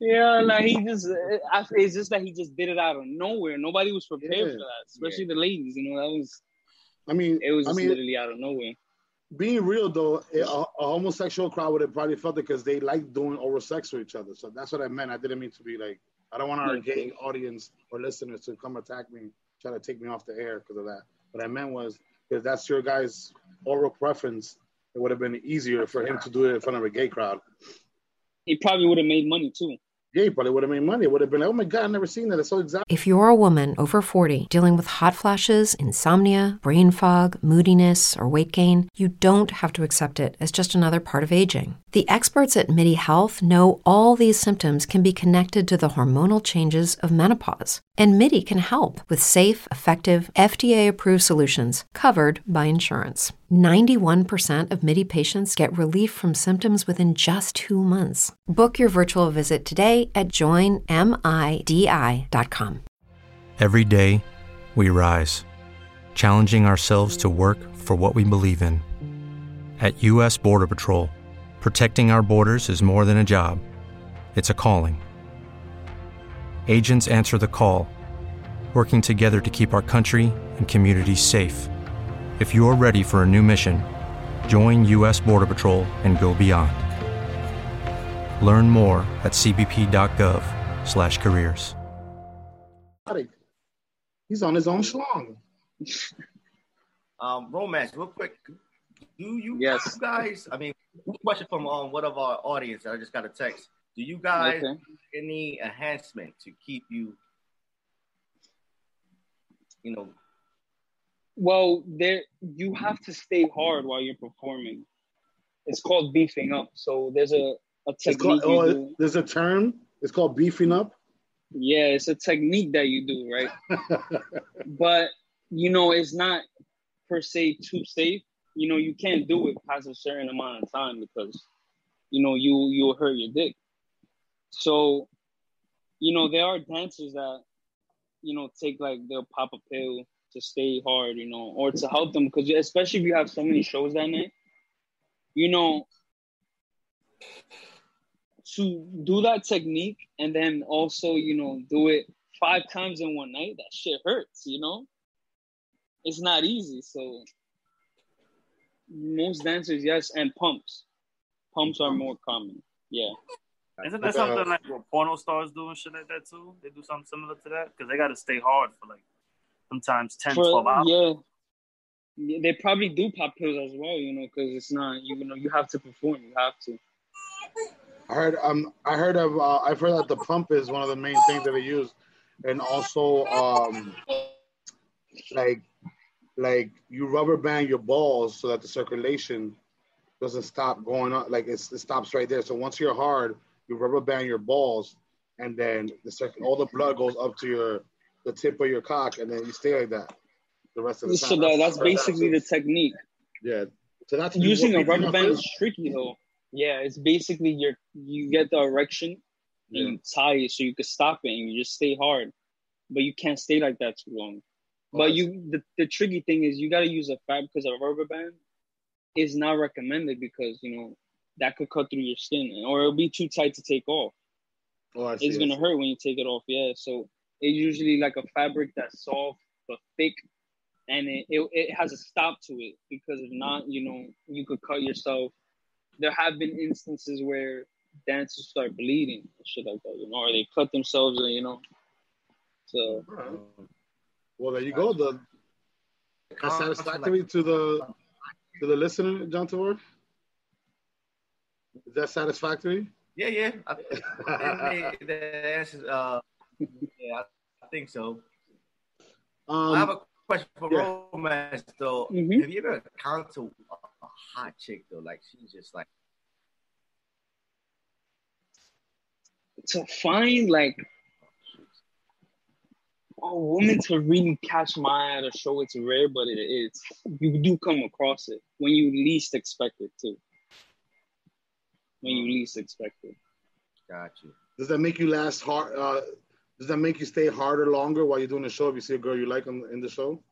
yeah, like he just. I, it's just that he just did it out of nowhere. Nobody was prepared Yeah. for that, especially the ladies. You know, that was I mean, it was I mean, literally out of nowhere. being real though, a, a homosexual crowd would have probably felt it because they like doing oral sex with each other. So that's what I meant. I didn't mean to be like, I don't want our gay audience or listeners to come attack me, try to take me off the air because of that. What I meant was if that's your guy's oral preference. It would have been easier for him to do it in front of a gay crowd. He probably would have made money too. Yeah, he probably would have made money. It would have been like, oh my god, I've never seen that. It's so exact. If you're a woman over 40 dealing with hot flashes, insomnia, brain fog, moodiness, or weight gain, you don't have to accept it as just another part of aging. The experts at MIDI Health know all these symptoms can be connected to the hormonal changes of menopause. And MIDI can help with safe, effective, FDA approved solutions covered by insurance. 91% of MIDI patients get relief from symptoms within just two months. Book your virtual visit today at joinmidi.com. Every day, we rise, challenging ourselves to work for what we believe in. At U.S. Border Patrol, protecting our borders is more than a job, it's a calling. Agents answer the call, working together to keep our country and communities safe. If you're ready for a new mission, join U.S. Border Patrol and go beyond. Learn more at cbp.gov/careers. He's on his own schlong. Um, romance, real quick. Do you, Yes. guys? I mean, question from um, one of our audience. That I just got a text. Do you guys Okay. any enhancement to keep you, you know, Well, there you have to stay hard while you're performing. It's called beefing up. So there's a, a technique called, oh, there's a term. It's called beefing up. Yeah, it's a technique that you do, right? but you know, it's not per se too safe. You know, you can't do it past a certain amount of time because you know you you'll hurt your dick. So, you know, there are dancers that you know take like they'll pop a pill to stay hard, you know, or to help them because especially if you have so many shows that night, you know, to do that technique and then also, you know, do it five times in one night, that shit hurts, you know? It's not easy. So most dancers, yes, and pumps. Pumps are more common. Yeah. Isn't that uh, something like what porno stars do and shit like that too? They do something similar to that because they got to stay hard for like sometimes 10, For- 12 hours. yeah. Yeah, They probably do pop pills as well, you know, because it's not, you know, you have to perform. You have to. I heard um I heard of uh, I've heard that the pump is one of the main things that they use, and also um like like you rubber band your balls so that the circulation doesn't stop going on like it's, it stops right there. So once you're hard, you rubber band your balls, and then the second all the blood goes up to your the tip of your cock, and then you stay like that the rest of the time. So that, that's basically the technique. yeah. So that's Using a rubber band is tricky though. Yeah, it's basically your you get the erection and you tie it so you can stop it and you just stay hard, but you can't stay like that too long. Oh, but you, the, the tricky thing is you got to use a fab because a rubber band is not recommended because you know that could cut through your skin or it'll be too tight to take off. Oh, I see, It's gonna hurt when you take it off. Yeah, so it's usually like a fabric that's soft but thick, and it, it it has a stop to it because if not, you know, you could cut yourself. There have been instances where dancers start bleeding and shit like that, you know, or they cut themselves, and you know. So Well, there you go. The that's satisfactory to the to the listener, John Tavor. Is that satisfactory? Yeah, yeah. I think they- the answer, uh, yeah, I think so. Um, I have a question for yeah. romance though. Mhm. Have you ever encountered a a hot chick though? Like she's just like to find like a woman to really catch my eye to show, it's rare, but it is. You do come across it when you least expect it too. When you least expect it. got you. Does that make you last hard? Uh, does that make you stay harder longer while you're doing the show? If you see a girl you like on, in the show,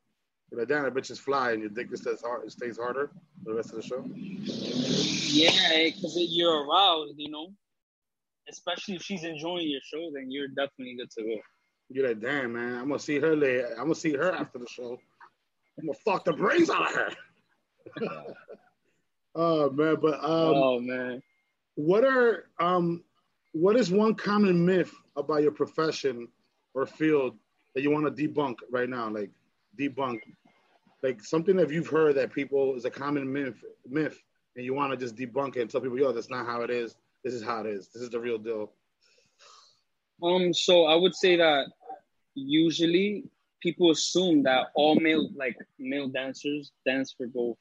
you're like, damn, that bitch is fly, and your dick stays hard, stays harder for the rest of the show. Yeah, because you're aroused, you know. Especially if she's enjoying your show, then you're definitely good to go. You're like, damn, man, I'm gonna see her later. I'm gonna see her after the show. I'm gonna fuck the brains out of her. oh man, but um, oh man, what are um, what is one common myth about your profession or field that you want to debunk right now? Like debunk, like something that you've heard that people is a common myth, myth, and you want to just debunk it and tell people, yo, that's not how it is. This is how it is. This is the real deal. Um, so I would say that usually people assume that all male like male dancers dance for both,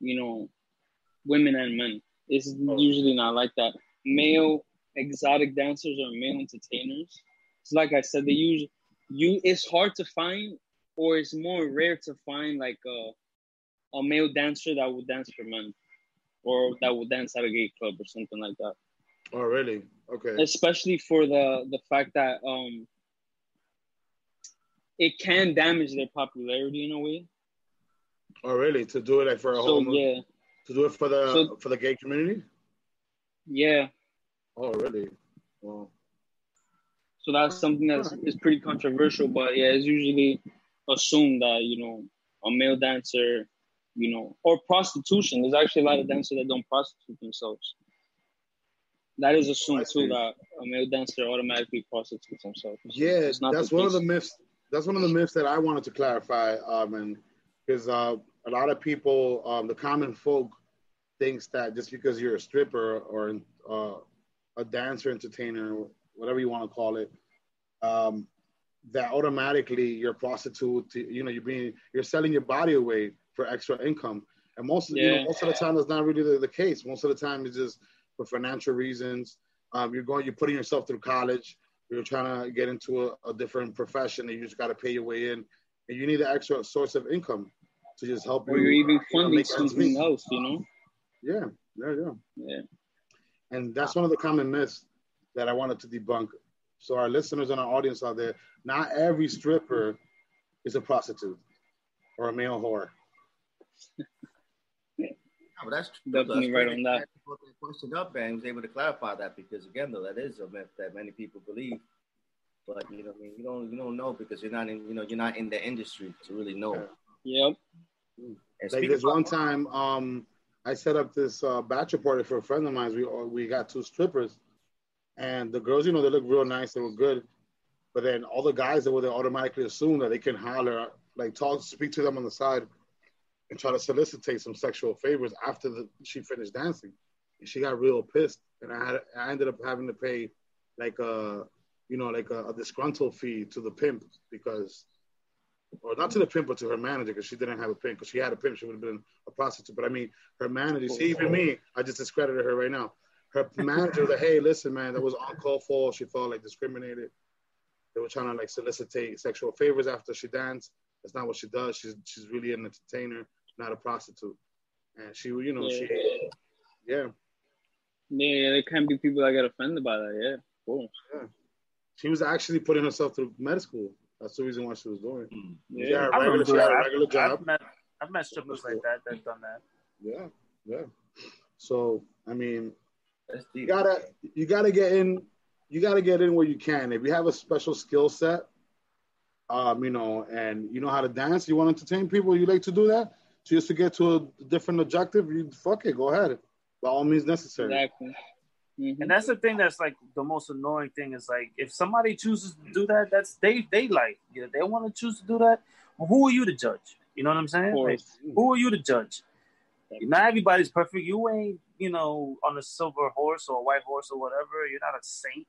you know, women and men. It's usually not like that. Male exotic dancers or male entertainers. It's like I said, they use you. It's hard to find, or it's more rare to find like a a male dancer that will dance for men, or that will dance at a gay club or something like that Oh, really? Okay. especially for the the fact that um it can damage their popularity in a way. Oh, really? To do it like for a So whole yeah, to do it for the So- for the gay community? yeah. Oh, really? Well, So that's something that's is pretty controversial, but yeah, it's usually assumed that you know a male dancer, you know, or prostitution. There's actually a lot of dancers that don't prostitute themselves. That is assumed too that a male dancer automatically prostitutes himself. yeah, It's not that's one of the myths. That's one of the myths that I wanted to clarify. Um, and because uh, a lot of people, um, the common folk, thinks that just because you're a stripper or uh, a dancer, entertainer, whatever you want to call it, um, that automatically you're a prostitute. You know, you're being you're selling your body away for extra income. And most, you know, most of the time, that's not really the, the case. Most of the time, it's just for financial reasons. Um, you're going, you're putting yourself through college. You're trying to get into a, a different profession, and you just got to pay your way in, and you need an extra source of income to just help you. Or you're even funding something else, you know? Yeah, yeah, yeah. Yeah. And that's one of the common myths that I wanted to debunk. So our listeners and our audience out there, not every stripper is a prostitute or a male whore. Yeah, but that's true. Definitely That's right great on that that. brought that question up and was able to clarify that because again, though, that is a myth that many people believe. But you know, I mean, you don't you don't know because you're not in you know you're not in the industry to really know. Yep. And Like speaking this about- one time, um, I set up this uh, bachelor party for a friend of mine. We we got two strippers, and the girls, you know, they look real nice. They were good, but then all the guys that were there automatically assume that they can holler, like talk, speak to them on the side, and try to solicitate some sexual favors after the, she finished dancing. And she got real pissed, and I had I ended up having to pay like a you know like a, a disgruntled fee to the pimp because or not to the pimp, but to her manager because she didn't have a pimp. Because she had a pimp, she would have been a prostitute. But I mean, her manager. See, even me, I just discredited her right now. Her manager was like, "Hey, listen, man, that was uncalled for. She felt like discriminated. They were trying to like solicitate sexual favors after she danced. That's not what she does. She's she's really an entertainer, not a prostitute. And she, you know, she, yeah, Yeah, yeah, there can be people that get offended by that. Yeah, cool. yeah. She was actually putting herself through med school That's the reason why she was doing it. Mm. Yeah, she had regular, she had a regular I've, job. I've met I've met strippers like that that done that. Yeah, yeah. So I mean, you gotta you gotta get in. You gotta get in where you can. If you have a special skill set, um, you know, and you know how to dance, you want to entertain people, you like to do that. Just to get to a different objective, you fuck it, go ahead. By all means necessary. Exactly. Mhm. And that's the thing that's like the most annoying thing is like if somebody chooses to do that, that's they they like yeah, they want to choose to do that. Well, who are you to judge? You know what I'm saying? Like, who are you to judge? Not everybody's perfect. You ain't you know on a silver horse or a white horse or whatever. You're not a saint.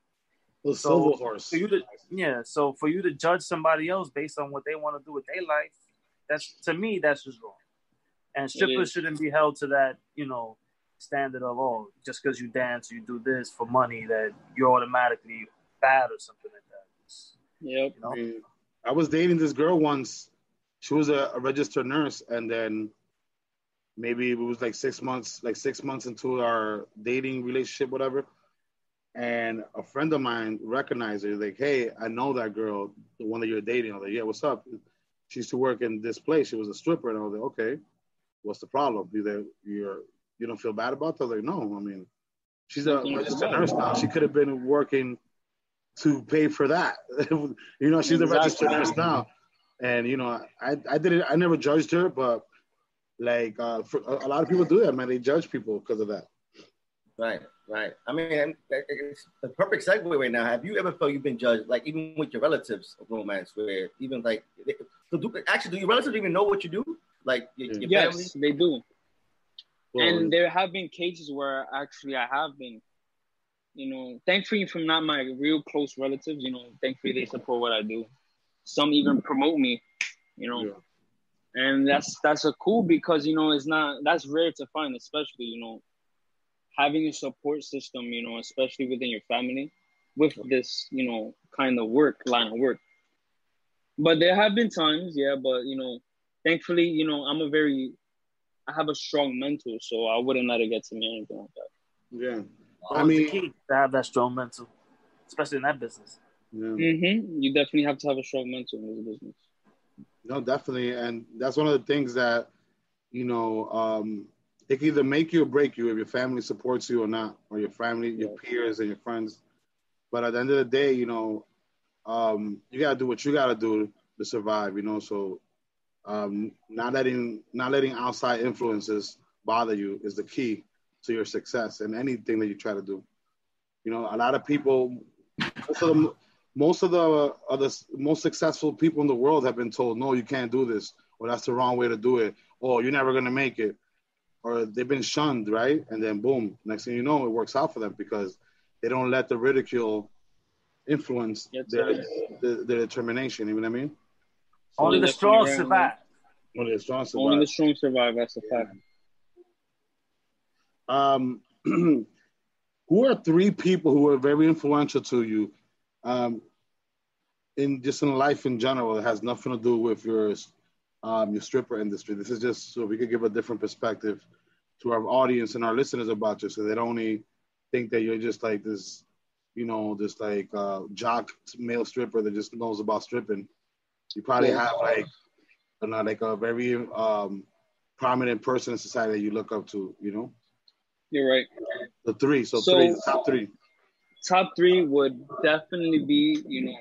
The So, silver horse. For you to yeah, so for you to judge somebody else based on what they want to do with their life, that's to me that's just wrong. And strippers shouldn't be held to that you know standard of oh just because you dance you do this for money that you're automatically bad or something like that. It's- Yep. you know? I was dating this girl once. She was a, a registered nurse, and then maybe it was like six months, like six months into our dating relationship, whatever. And a friend of mine recognized her, like, "Hey, I know that girl, the one that you're dating." I was like, "Yeah, what's up?" She used to work in this place. She was a stripper, and I was like, "Okay, what's the problem? Either you're you don't feel bad about that?" Like, "No, I mean, she's a registered nurse now. She could have been working." to pay for that. you know, she's a registered nurse now, and you know, I I didn't I never judged her, but like uh, for, a a lot of people do that, man. They judge people because of that. Right, right. I mean, it's the perfect segue right now. Have you ever felt you've been judged, like even with your relatives of romance, where even like, they- so do, actually, do your relatives even know what you do? Like your, your Yes, family? they do. Well, and there have been cases where actually I have been, you know, thankfully from not my real close relatives, you know, thankfully they support what I do. Some even mm. promote me, you know, Yeah. and that's that's a cool because you know it's not that's rare to find, especially you know, having a support system, you know, especially within your family, with this you know kind of work line of work. But there have been times, yeah, but you know, thankfully, you know, I'm a very I have a strong mental, so I wouldn't let it get to me or anything like that. yeah, I Always the mean, key to have that strong mental, especially in that business. yeah. Mm-hmm. You definitely have to have a strong mental in this business. no, definitely, and that's one of the things that you know um, it can either make you or break you if your family supports you or not, or your family, your Yeah. peers, and your friends. But at the end of the day, you know, um, you gotta do what you gotta do to survive. You know, so um, not letting not letting outside influences bother you is the key to your success in anything that you try to do. You know, a lot of people, most of the most of the other most successful people in the world have been told, no, you can't do this, or that's the wrong way to do it, or you're never gonna make it, or they've been shunned, right? And then boom, next thing you know, it works out for them because they don't let the ridicule influence their, their their determination. You know what I mean? Only the strong survive. Only the strong survive. Only the strong survive. That's a fact. Um, who are three people who are very influential to you, um, in just in life in general? It has nothing to do with your um, your stripper industry. This is just so we could give a different perspective to our audience and our listeners about you, so they don't only think that you're just like this, you know, this like uh, jock male stripper that just knows about stripping. You probably Yeah. have like, you know, like a very um, prominent person in society that you look up to. You know. You're right. The three, so, So- three, top three. Top three would definitely be, you know,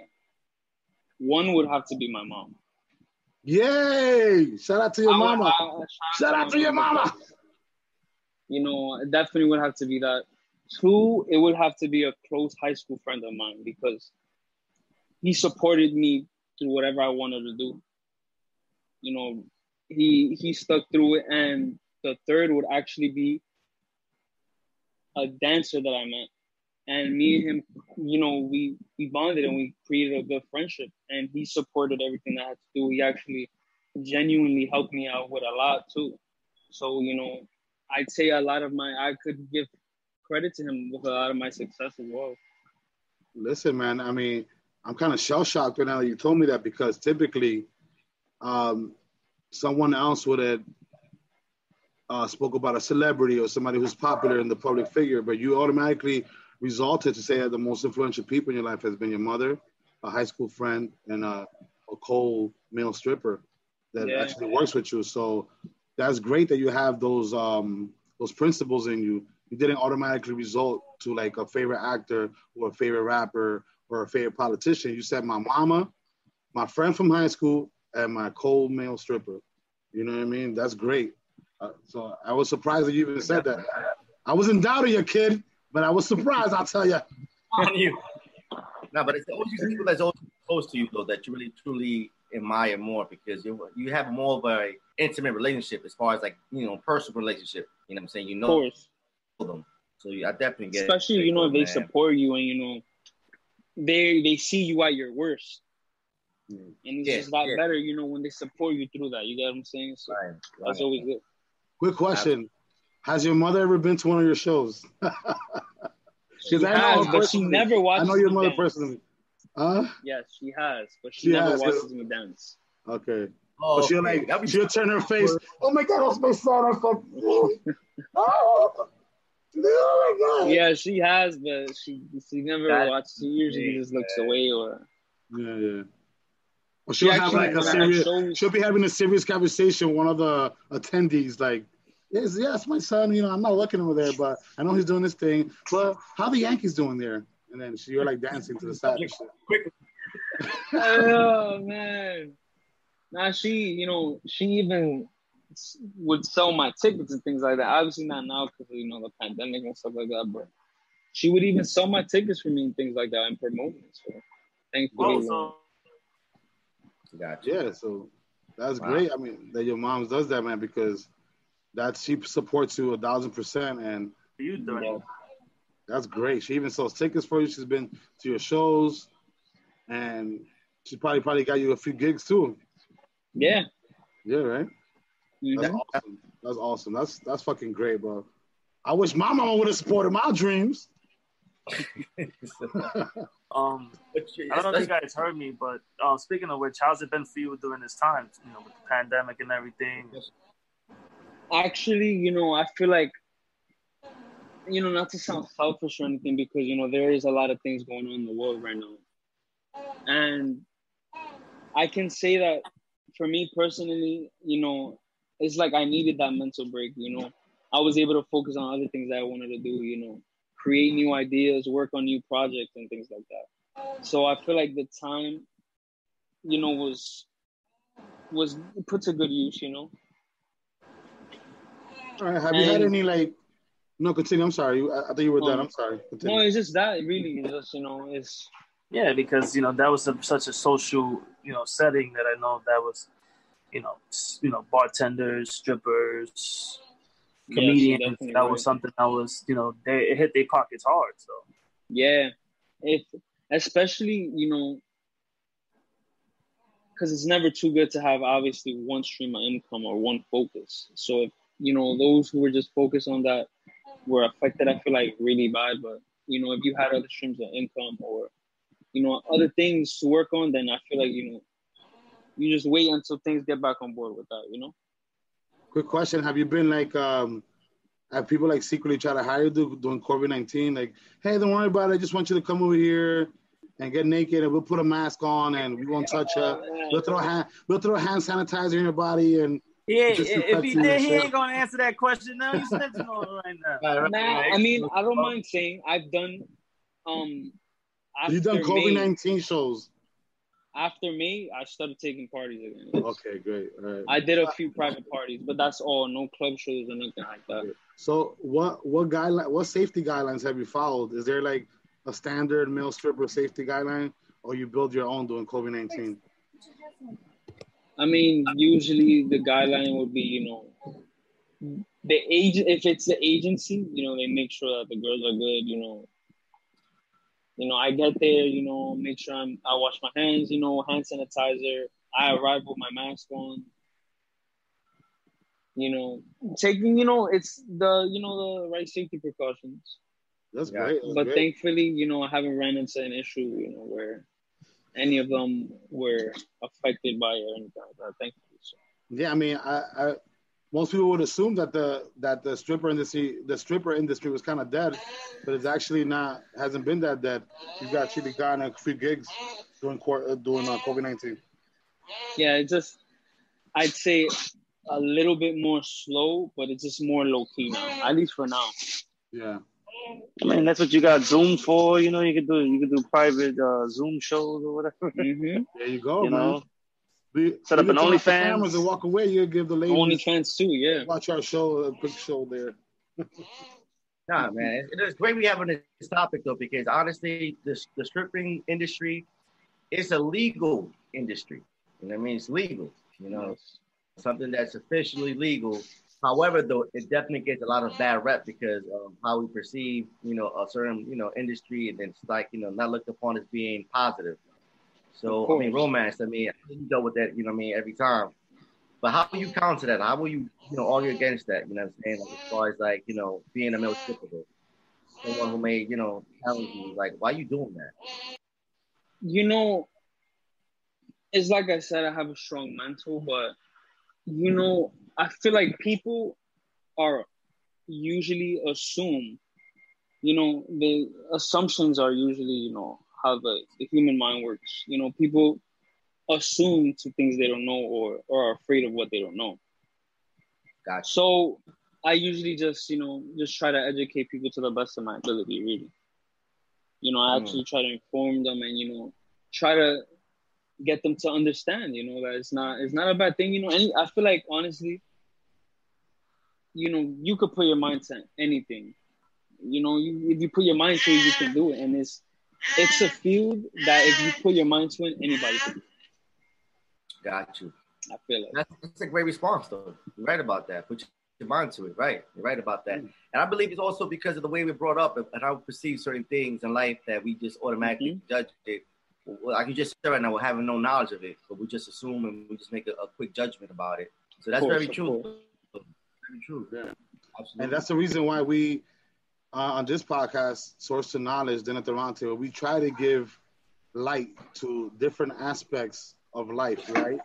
one would have to be my mom. Yay! Shout out to your I mama. I- I- Shout out to your mama. You know, it definitely would have to be that. Two, it would have to be a close high school friend of mine because he supported me through whatever I wanted to do. You know, he he stuck through it, and the third would actually be a dancer that I met, and me and him, you know, we we bonded and we created a good friendship, and he supported everything that I had to do. He actually genuinely helped me out with a lot too. So you know, I'd say a lot of my I could give credit to him with a lot of my success as well. Listen, man. I mean, I'm kind of shell shocked right now that you told me that because typically, um, someone else would have uh, spoke about a celebrity or somebody who's popular in the public figure, but you automatically resulted to say that the most influential people in your life has been your mother, a high school friend, and a, cold male stripper that Yeah. actually works with you. So that's great that you have those um those principles in you. You didn't automatically result to like a favorite actor or a favorite rapper or a favorite politician. You said my mama, my friend from high school, and my cold male stripper. You know what I mean? That's great. Uh, so I was surprised that you even said that. I was in doubt of your kid, but I was surprised. I'll tell you. on you. No, but it's always these people that's always close to you though that you really truly admire more because you you have more of a intimate relationship as far as like you know personal relationship. You know what I'm saying? You Of know course. them, so you, I definitely get. it. Especially, you know, if they Man. support you and you know they they see you at your worst. And it's Yeah, just a lot yeah. better, you know, when they support you through that. You get what I'm saying? So Right, that's always good. Quick question: Has your mother ever been to one of your shows? She Because I know has, her but she personally. never I know your me mother dance. personally. Huh? Yes, she has, but she, She never has, watches me dance. Okay. Oh, but she'll like she'll turn her face. Oh my god, that's my son. I fuck. Ah! Oh, my god. Yeah, she has, but she she never That- watches. She usually just looks away or Yeah, yeah. Well, She she'll have actually, like a serious. shows- She'll be having a serious conversation. with One of the attendees, like, yes, yes, my son. You know, I'm not looking over there, but I know he's doing this thing. But how the Yankees doing there? And then she, you're like dancing to the side. and shit. oh man. Now she, you know, she even s- would sell my tickets and things like that. Obviously not now because you know the pandemic and stuff like that, but she would even sell my tickets for me and things like that and promote me. So thankfully, Well, so Got you. Yeah, so that's Wow. great. I mean, that your mom does that, man, because that she supports you a thousand percent, and you doing yeah. that's great. She even sells tickets for you. She's been to your shows, and she probably probably got you a few gigs too. yeah. Yeah, right. That's awesome. That's awesome. That's that's fucking great, bro. I wish my mama would have supported my dreams. Um, I don't know if you guys heard me, but uh, speaking of which, how's it been for you during this time? You know, with the pandemic and everything. Actually, you know, I feel like, you know, not to sound selfish or anything, because you know there is a lot of things going on in the world right now, and I can say that for me personally, you know, it's like I needed that mental break. You know, I was able to focus on other things that I wanted to do. You know, create new ideas, work on new projects, and things like that. So I feel like the time, you know, was was put to good use. You know. All right. Have you had any like? No, continue. I'm sorry. I, I thought you were done. Um, I'm sorry. No, it's just that really is just you know it's Yeah, because you know that was a, such a social you know setting that I know that was you know you know bartenders, strippers, Yeah, comedians. definitely that was. was something that was you know they it hit their pockets hard. So yeah, if especially you know because it's never too good to have obviously one stream of income or one focus. So if you know those who were just focused on that were affected, I feel like really bad. But you know if you had other streams of income or you know other things to work on, then I feel like you know you just wait until things get back on board with that. You know. Quick question: Have you been like um? Have people like secretly try to hire you do- during COVID nineteen? Like, hey, don't worry about it. I just want you to come over here and get naked, and we'll put a mask on, and we won't touch you. We'll throw hand, we'll throw hand sanitizer in your body, and yeah, if he did, he ain't gonna answer that question now. He's snitching on it right now. Nah, I mean, I don't mind saying I've done. Um, after you done COVID nineteen shows. After me, I started taking parties again. Okay, great. Right. I did a few private parties, but that's all. No club shows or nothing like that. So what what guideline what safety guidelines have you followed? Is there like a standard male stripper safety guideline, or you build your own during COVID nineteen? I mean, usually the guideline would be, you know, the age. If it's the agency, you know, they make sure that the girls are good. You know, you know, I get there, you know, make sure I'm, I wash my hands, you know, hand sanitizer. I arrive with my mask on. You know, taking, you know, it's the, you know, the right safety precautions. That's Yeah. great. That's but great. thankfully, you know, I haven't ran into an issue, you know, where any of them were affected by it or anything like that. Thankfully. So. Yeah, I mean, I, I most people would assume that the that the stripper industry the stripper industry was kind of dead, but it's actually not hasn't been that dead. You've actually gotten a few gigs during quar- uh, during uh, COVID nineteen. Yeah, it's just I'd say a little bit more slow, but it's just more low key now, at least for now. Yeah. I mean, that's what you got Zoom for. You know, you could do you could do private uh, Zoom shows or whatever. Mm-hmm. There you go, You man. know? Be, Set up you an can turn off the OnlyFans. cameras and walk away. You give the ladies OnlyFans too, yeah. watch our show, uh, a quick show there. Nah, man, it- it's great we having this topic though because honestly, the the stripping industry is a legal industry. You know what I mean? It's legal. You know, something that's officially legal. However, though, it definitely gets a lot of bad rep because of how we perceive, you know, a certain, you know, industry, and it's like, you know, not looked upon as being positive. So, I mean, romance. I mean, you dealt with that, you know, what I mean, every time. But how will you counter that? How will you, you know, argue against that? You know what I'm saying? Like, as far as like, you know, being a male stripper, someone who may, you know, challenge you, like, why are you doing that? You know, it's like I said, I have a strong mental, but you know, I feel like people are usually assume, you know, the assumptions are usually, you know, how the, the human mind works. You know, people assume to things they don't know or, or are afraid of what they don't know. Gotcha. So I usually just, you know, just try to educate people to the best of my ability, really. You know, I Mm. actually try to inform them and, you know, try to get them to understand, you know, that it's not it's not a bad thing, you know. Any I feel like honestly, you know, you could put your mind to anything. You know, you if you put your mind to it, you can do it. And it's it's a field that if you put your mind to it, anybody can do. Got you. I feel it. That's, that's a great response, though. You're right about that. Put your mind to it, right? You're right about that. And I believe it's also because of the way we're brought up and how we perceive certain things in life that we just automatically mm-hmm. judge it. Well, like you just said right now, we're having no knowledge of it, but we just assume and we just make a, a quick judgment about it. So that's course, very true. Very true. Yeah. Absolutely. And that's the reason why we, uh, on this podcast, Source to Knowledge, Dinner at the Round we try to give light to different aspects of life, right?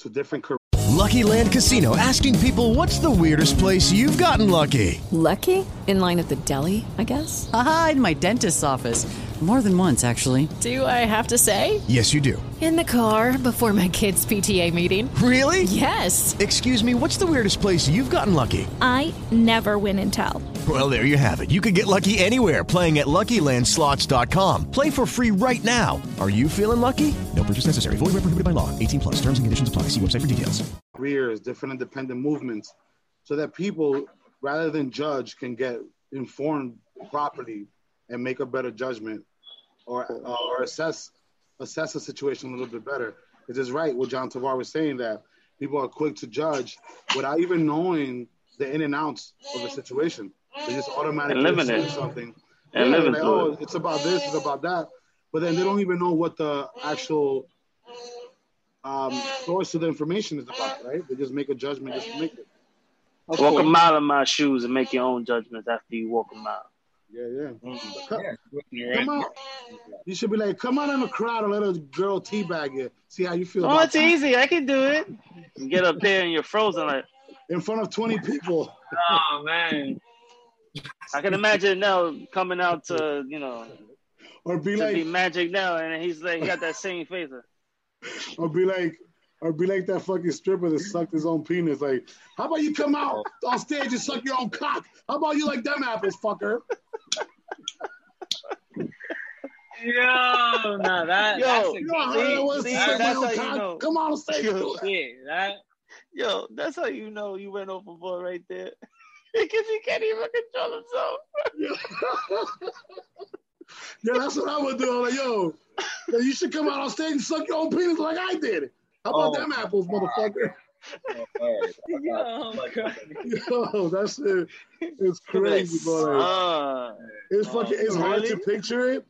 To different careers. Lucky Land Casino asking people what's the weirdest place you've gotten lucky? Lucky? In line at the deli, I guess? Aha, in my dentist's office. More than once, actually. Do I have to say? Yes, you do. In the car before my kids' PTA meeting. Really? Yes. Excuse me, what's the weirdest place you've gotten lucky? I never win and tell. Well, there you have it. You can get lucky anywhere playing at LuckyLandSlots.com. Play for free right now. Are you feeling lucky? No purchase necessary. Void where prohibited by law. 18 plus. Terms and conditions apply. See website for details. careers, different independent movements, so that people, rather than judge, can get informed properly and make a better judgment or uh, or assess assess a situation a little bit better. It is right what John Tavar was saying that people are quick to judge without even knowing the in and outs of the situation. They just automatically And living assume it. something. And Yeah, living like, through oh, it. it's about this, it's about that, but then they don't even know what the actual um, source of the information is about, right? They just make a judgment just to make it. Of Walk a mile in my shoes and make your own judgments after you walk a mile. Yeah, yeah. Mm-hmm. Come, You're come right. out. You should be like, come out in the crowd and let a girl teabag you. See how you feel Oh, about it's that. easy. I can do it. You get up there and you're frozen. Like in front of 20 people. Oh man. I can imagine now coming out to you know Or be to be like, Magic now, and he's like he got that same face. or be like, or be like that fucking stripper that sucked his own penis. Like, how about you come out on stage and suck your own cock? How about you like them apples, fucker? Yo, nah, that Yo, that's a You know how good hard it was see, to that- suck my that's own how you cock? know. Come on stage. and it. shit, that Yo, that's how you know you went overboard right there. because he can't even control himself. Yeah, that's what I would do. I'm like, yo, yo, you should come out on stage and suck your own penis like I did. How about Oh. them apples, motherfucker? Yo, God. Yo, that's it. It's crazy, bro. Uh, it's fucking. It's hard to picture it,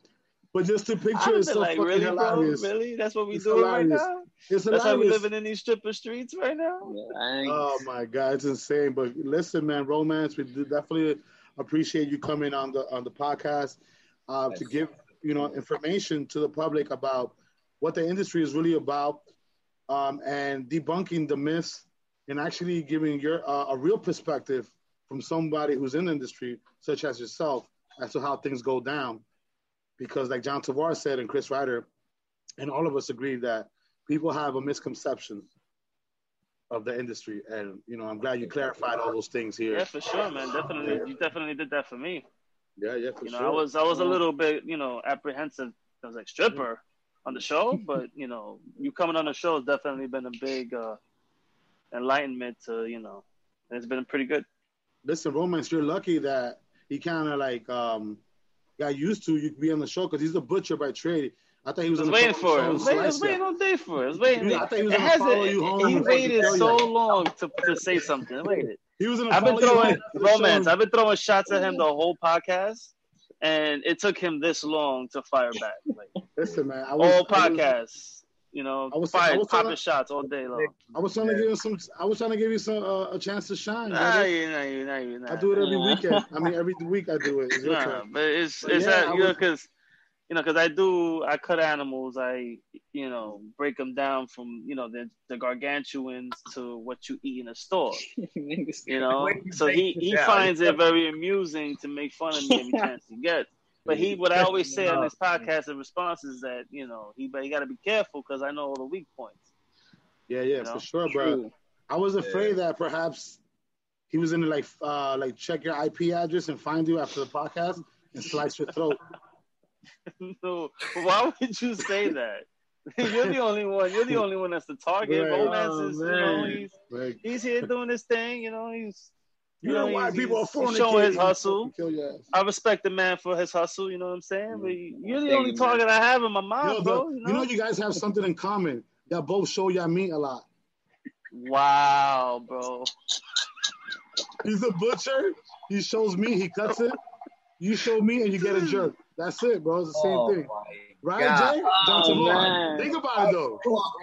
but just to picture it's so like, fucking really, bro? Really? That's what we It's doing right now? It's That's how we hilarious. living in these stripper streets right now? I ain't- Oh my god, it's insane. But listen, man, romance. We do definitely appreciate you coming on the on the podcast uh, to give you know information to the public about what the industry is really about um, and debunking the myths and actually giving your uh, a real perspective from somebody who's in the industry, such as yourself, as to how things go down. Because, like John Tavar said and Chris Ryder, and all of us agree that people have a misconception of the industry, and you know, I'm glad you clarified all those things here. Yeah, for sure, man. Definitely, you definitely did that for me. Yeah, yeah, for You know, sure. I was I was a little bit, you know, apprehensive. I was like stripper on the show, but you know, you coming on the show has definitely been a big uh, enlightenment to you know, and it's been pretty good. Listen, Romance, you're lucky that he kind of like um got used to you be on the show because he's a butcher by trade. I thought he was, was waiting for it. I was show I and was waiting all day for it. I was waiting. Yeah, I thought he was gonna hasn't- follow you home He waited so long to, to say something. I waited. He was gonna I've been throwing home to the show. romance. I've been throwing shots at him the whole podcast, and it took him this long to fire back. Like Listen, man, I was, all podcasts, you know, I was- I was popping trying- shots all day long. I was trying to give you some. I was trying to give you some uh, a chance to shine. Nah, you, nah, you, nah, you, nah. I do it every weekend. I mean, every week I do it. It's Nah, but it's But it's yeah, that you know because you know because I do I cut animals I you know break them down from you know the the gargantuans to what you eat in a store you know so he he down. finds it very amusing to make fun of me every chance he gets but he what I always say on this podcast in response is that you know he but he got to be careful because I know all the weak points Yeah, yeah, You know? for sure, bro. I was afraid that perhaps he was gonna like uh like check your IP address and find you after the podcast and slice your throat. no why would you say that you're the only one you're the only one that's the target Right. romance Oh, is you know he's he's here doing his thing. You know, he's you know why he's, people are he's showing his hustle. Kill your ass. I respect the man for his hustle. You know what I'm saying? But mm. you're the only man. target I have in my mind, Yo, bro. you, You know? know you guys have something in common. Y'all both show y'all meat a lot. Wow, bro. He's a butcher. He shows me. He cuts it. You show me, and you get a jerk. That's it, bro. It's the same Oh, thing. Right, God. Jay? John Oh, Tavares. man. Think about it though.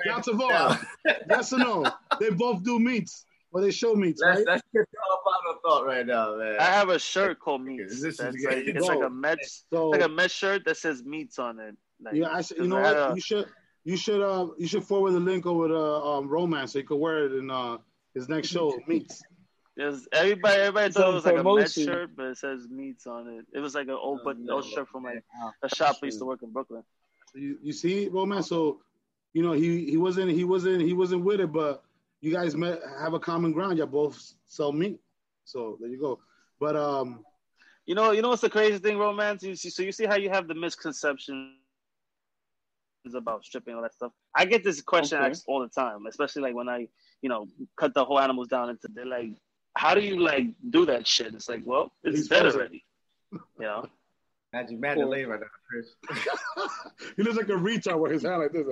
John Tavares. yes or no? They both do meats. Well, they show meats, That's right? that's just all final thought right now, man. I have a shirt called Meats. This is That's like, it's like a mesh, so- like a mesh shirt that says meats on it. Like, Yeah, I should, you 'cause know I what? a- You should you should uh you should forward the link over to um romance so you could wear it in uh his next show meets. There's everybody. Everybody thought it was like a Met promotion. shirt, but it says meats on it. It was like an old, but no. old shirt from like a shop I used to work in Brooklyn. You you see romance so you know he he wasn't he wasn't he wasn't with it but you guys met have a common ground. You both sell meat. So there you go. But um You know, you know what's the crazy thing, romance? You see, so you see how you have the misconceptions about stripping all that stuff. I get this question Okay. asked all the time, especially like when I, you know, cut the whole animals down into. They're like, "How do you like do that shit?" It's like, well, it's He's dead frozen. already. You know. Magic Mandalay right now, Chris. he looks like a retard with his hand like this.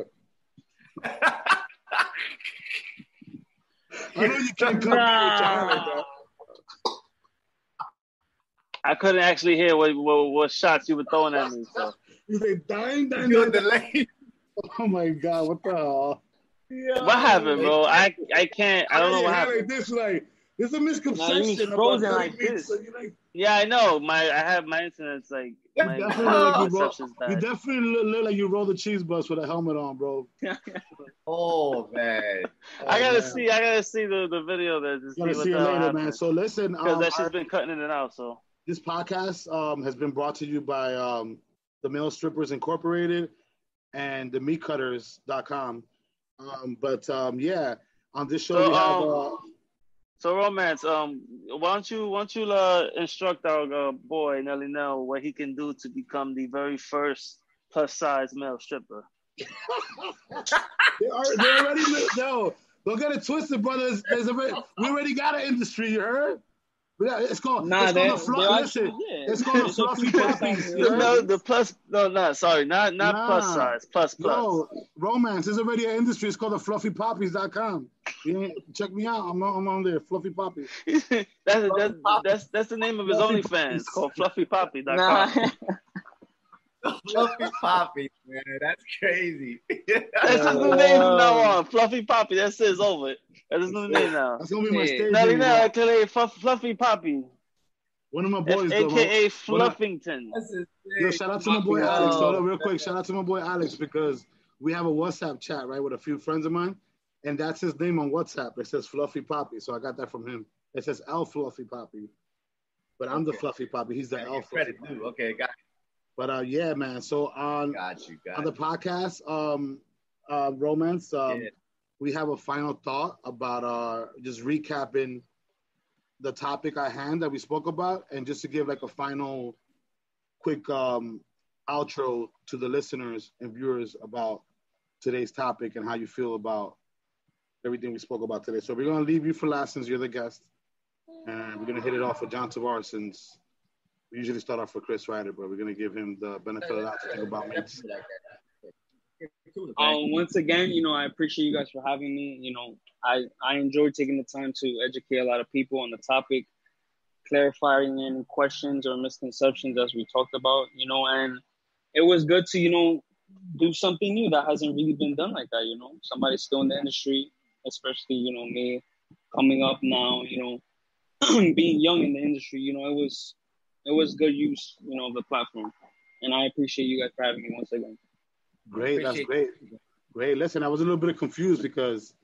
I know you can't come back with your like that. I couldn't actually hear what, what what shots you were throwing at me. So You say dying, dying, You're dying. delayed. Oh my god, what the hell? what happened, bro? I I can't. I don't know what Like happened. this, like there's a misconception. he's about frozen cutting like this. so like Yeah, I know. My I have my internet's like my You definitely look like you, roll, you definitely look, look like you roll the cheese bus with a helmet on, bro. Oh man. I gotta man. see. I gotta see the, the video there to see Gotta what see the you later, happened. man. So listen, Because um, that shit's our- been cutting in and out. So this podcast um, has been brought to you by um, the Male Strippers Incorporated and the meatcutters.com. Um, but um, yeah, on this show So, we have um, uh, so romance. Um, why don't you why don't you uh, instruct our uh, boy Nelly Nell what he can do to become the very first plus size male stripper? they, are, they already no, don't get it twisted, brothers. There's already, we already got an industry, you heard? We got- It's called, Nah, it's they- called the fluff. Listen, yeah. it's called the a fluffy plus puppies. The, no, the plus. No, no, sorry, not not Nah. plus size. Plus plus. No, romance. is already an industry. It's called the fluffypoppies.com. You ain't- check me out. I'm, on- I'm on there. Fluffy Poppy. that's, that's that's that's the name of his Fluffy OnlyFans Puppies. called FluffyPoppy.com. Nah. Fluffy Poppy, man. That's crazy. That's his new name from now um, on. Fluffy Poppy. That's it. It's over. That's his new name now. That's gonna be my Yeah. stage Nelly name. Nell, bro. aka Fluffy Poppy, One of my F- boys, though, aka When Fluffington. That's his Yo, shout out to my boy Alex. Hold up, real quick. Shout out to my boy Alex because we have a WhatsApp chat right with a few friends of mine, and that's his name on WhatsApp. It says Fluffy Poppy, so I got that from him. It says L Fluffy Poppy, but I'm the Fluffy Poppy. He's the Gotta L Fluffy. credit too. Okay, got But uh, yeah, man. So on got you, got on the podcast, um, uh, romance. Um, Yeah. We have a final thought about uh, just recapping the topic at hand that we spoke about, and just to give like a final, quick um, outro to the listeners and viewers about today's topic and how you feel about everything we spoke about today. So we're gonna leave you for last since you're the guest, and we're gonna hit it off with John Tavares since we usually start off with Chris Ryder, but we're gonna give him the benefit of the doubt to think about mates. Um, once again, you know, I appreciate you guys for having me. You know, I I enjoy taking the time to educate a lot of people on the topic, clarifying any questions or misconceptions as we talked about. You know, and it was good to you know do something new that hasn't really been done like that. You know, somebody still in the industry, especially you know me coming up now. You know, being young in the industry. You know, it was it was good use. You know, of the platform, and I appreciate you guys for having me once again. Great, that's great. Great. Listen, I was a little bit confused because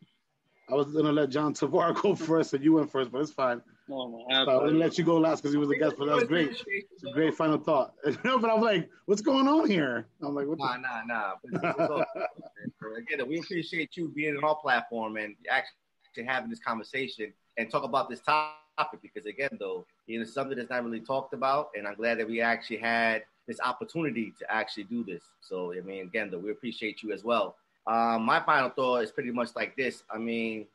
I was gonna let John Tavar go first and you went first, but it's fine. Oh, So I didn't let you go last because he was a guest, but that was great. It's a great final thought. no, but I'm like, what's going on here? I'm like, what Nah, nah, nah. But it's- it's all- So Again, we appreciate you being on our platform and actually having this conversation and talk about this topic because again, though, you know, something that's not really talked about, and I'm glad that we actually had this opportunity to actually do this. So, I mean, again, though, we appreciate you as well. Um, my final thought is pretty much like this. I mean,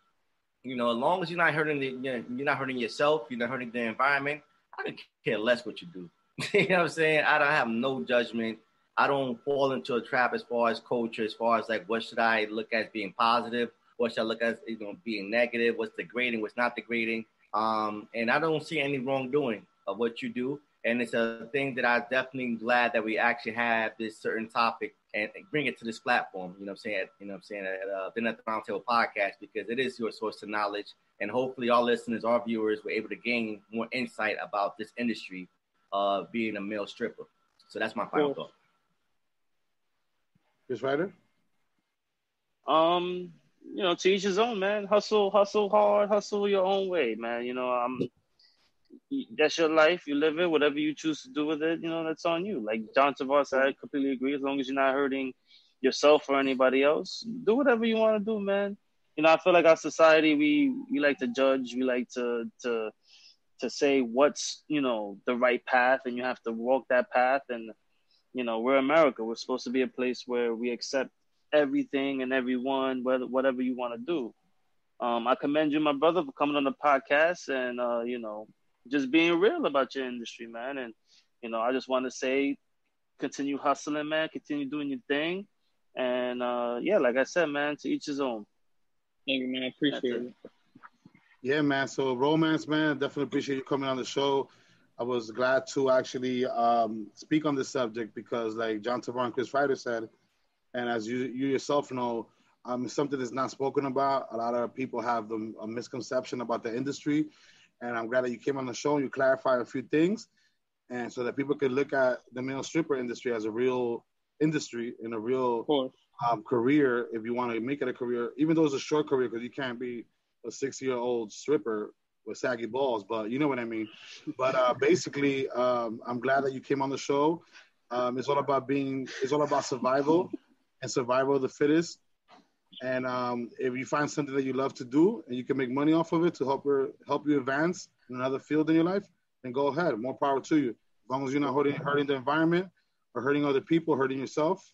you know, as long as you're not hurting the, you know, you're not hurting yourself, you're not hurting the environment. I don't care less what you do. you know what I'm saying? I don't have no judgment. I don't fall into a trap as far as culture, as far as like what should I look at as being positive, what should I look at as you know being negative, what's degrading, what's not degrading. Um, and I don't see any wrongdoing of what you do. And it's a thing that I'm definitely glad that we actually have this certain topic and bring it to this platform. You know what I'm saying? You know what I'm saying? At uh, Been at the Roundtable podcast because it is your source of knowledge. And hopefully, our listeners, our viewers were able to gain more insight about this industry of being a male stripper. So that's my final thought. Chris Ryder? Um, you know, to each his own, man. Hustle, hustle hard, hustle your own way, man. You know, um, that's your life. You live it. Whatever you choose to do with it, you know, that's on you. Like John Tavares I completely agree. As long as you're not hurting yourself or anybody else, do whatever you want to do, man. You know, I feel like our society, we we like to judge. We like to to to say what's you know the right path, and you have to walk that path. And you know, we're America. We're supposed to be a place where we accept everything and everyone, whether whatever you want to do. Um, I commend you, my brother, for coming on the podcast and uh, you know, just being real about your industry, man. And you know, I just want to say, continue hustling, man. Continue doing your thing. And uh, yeah, like I said, man, to each his own. Thank you, man. I appreciate it. Yeah, man. So romance, man. Definitely appreciate you coming on the show. I was glad to actually um, speak on this subject because, like John Tavares and Chris Ryder said, and as you you yourself know, um, something that's not spoken about. A lot of people have the, a misconception about the industry, and I'm glad that you came on the show and you clarified a few things, and so that people could look at the male stripper industry as a real industry and a real um, career if you want to make it a career, even though it's a short career because you can't be a six year old stripper with saggy balls, but you know what I mean. But uh, basically, um, I'm glad that you came on the show. Um, it's all about being, it's all about survival and survival of the fittest. And um, if you find something that you love to do and you can make money off of it to help her, help you advance in another field in your life, then go ahead. More power to you. As long as you're not hurting, hurting the environment or hurting other people, hurting yourself,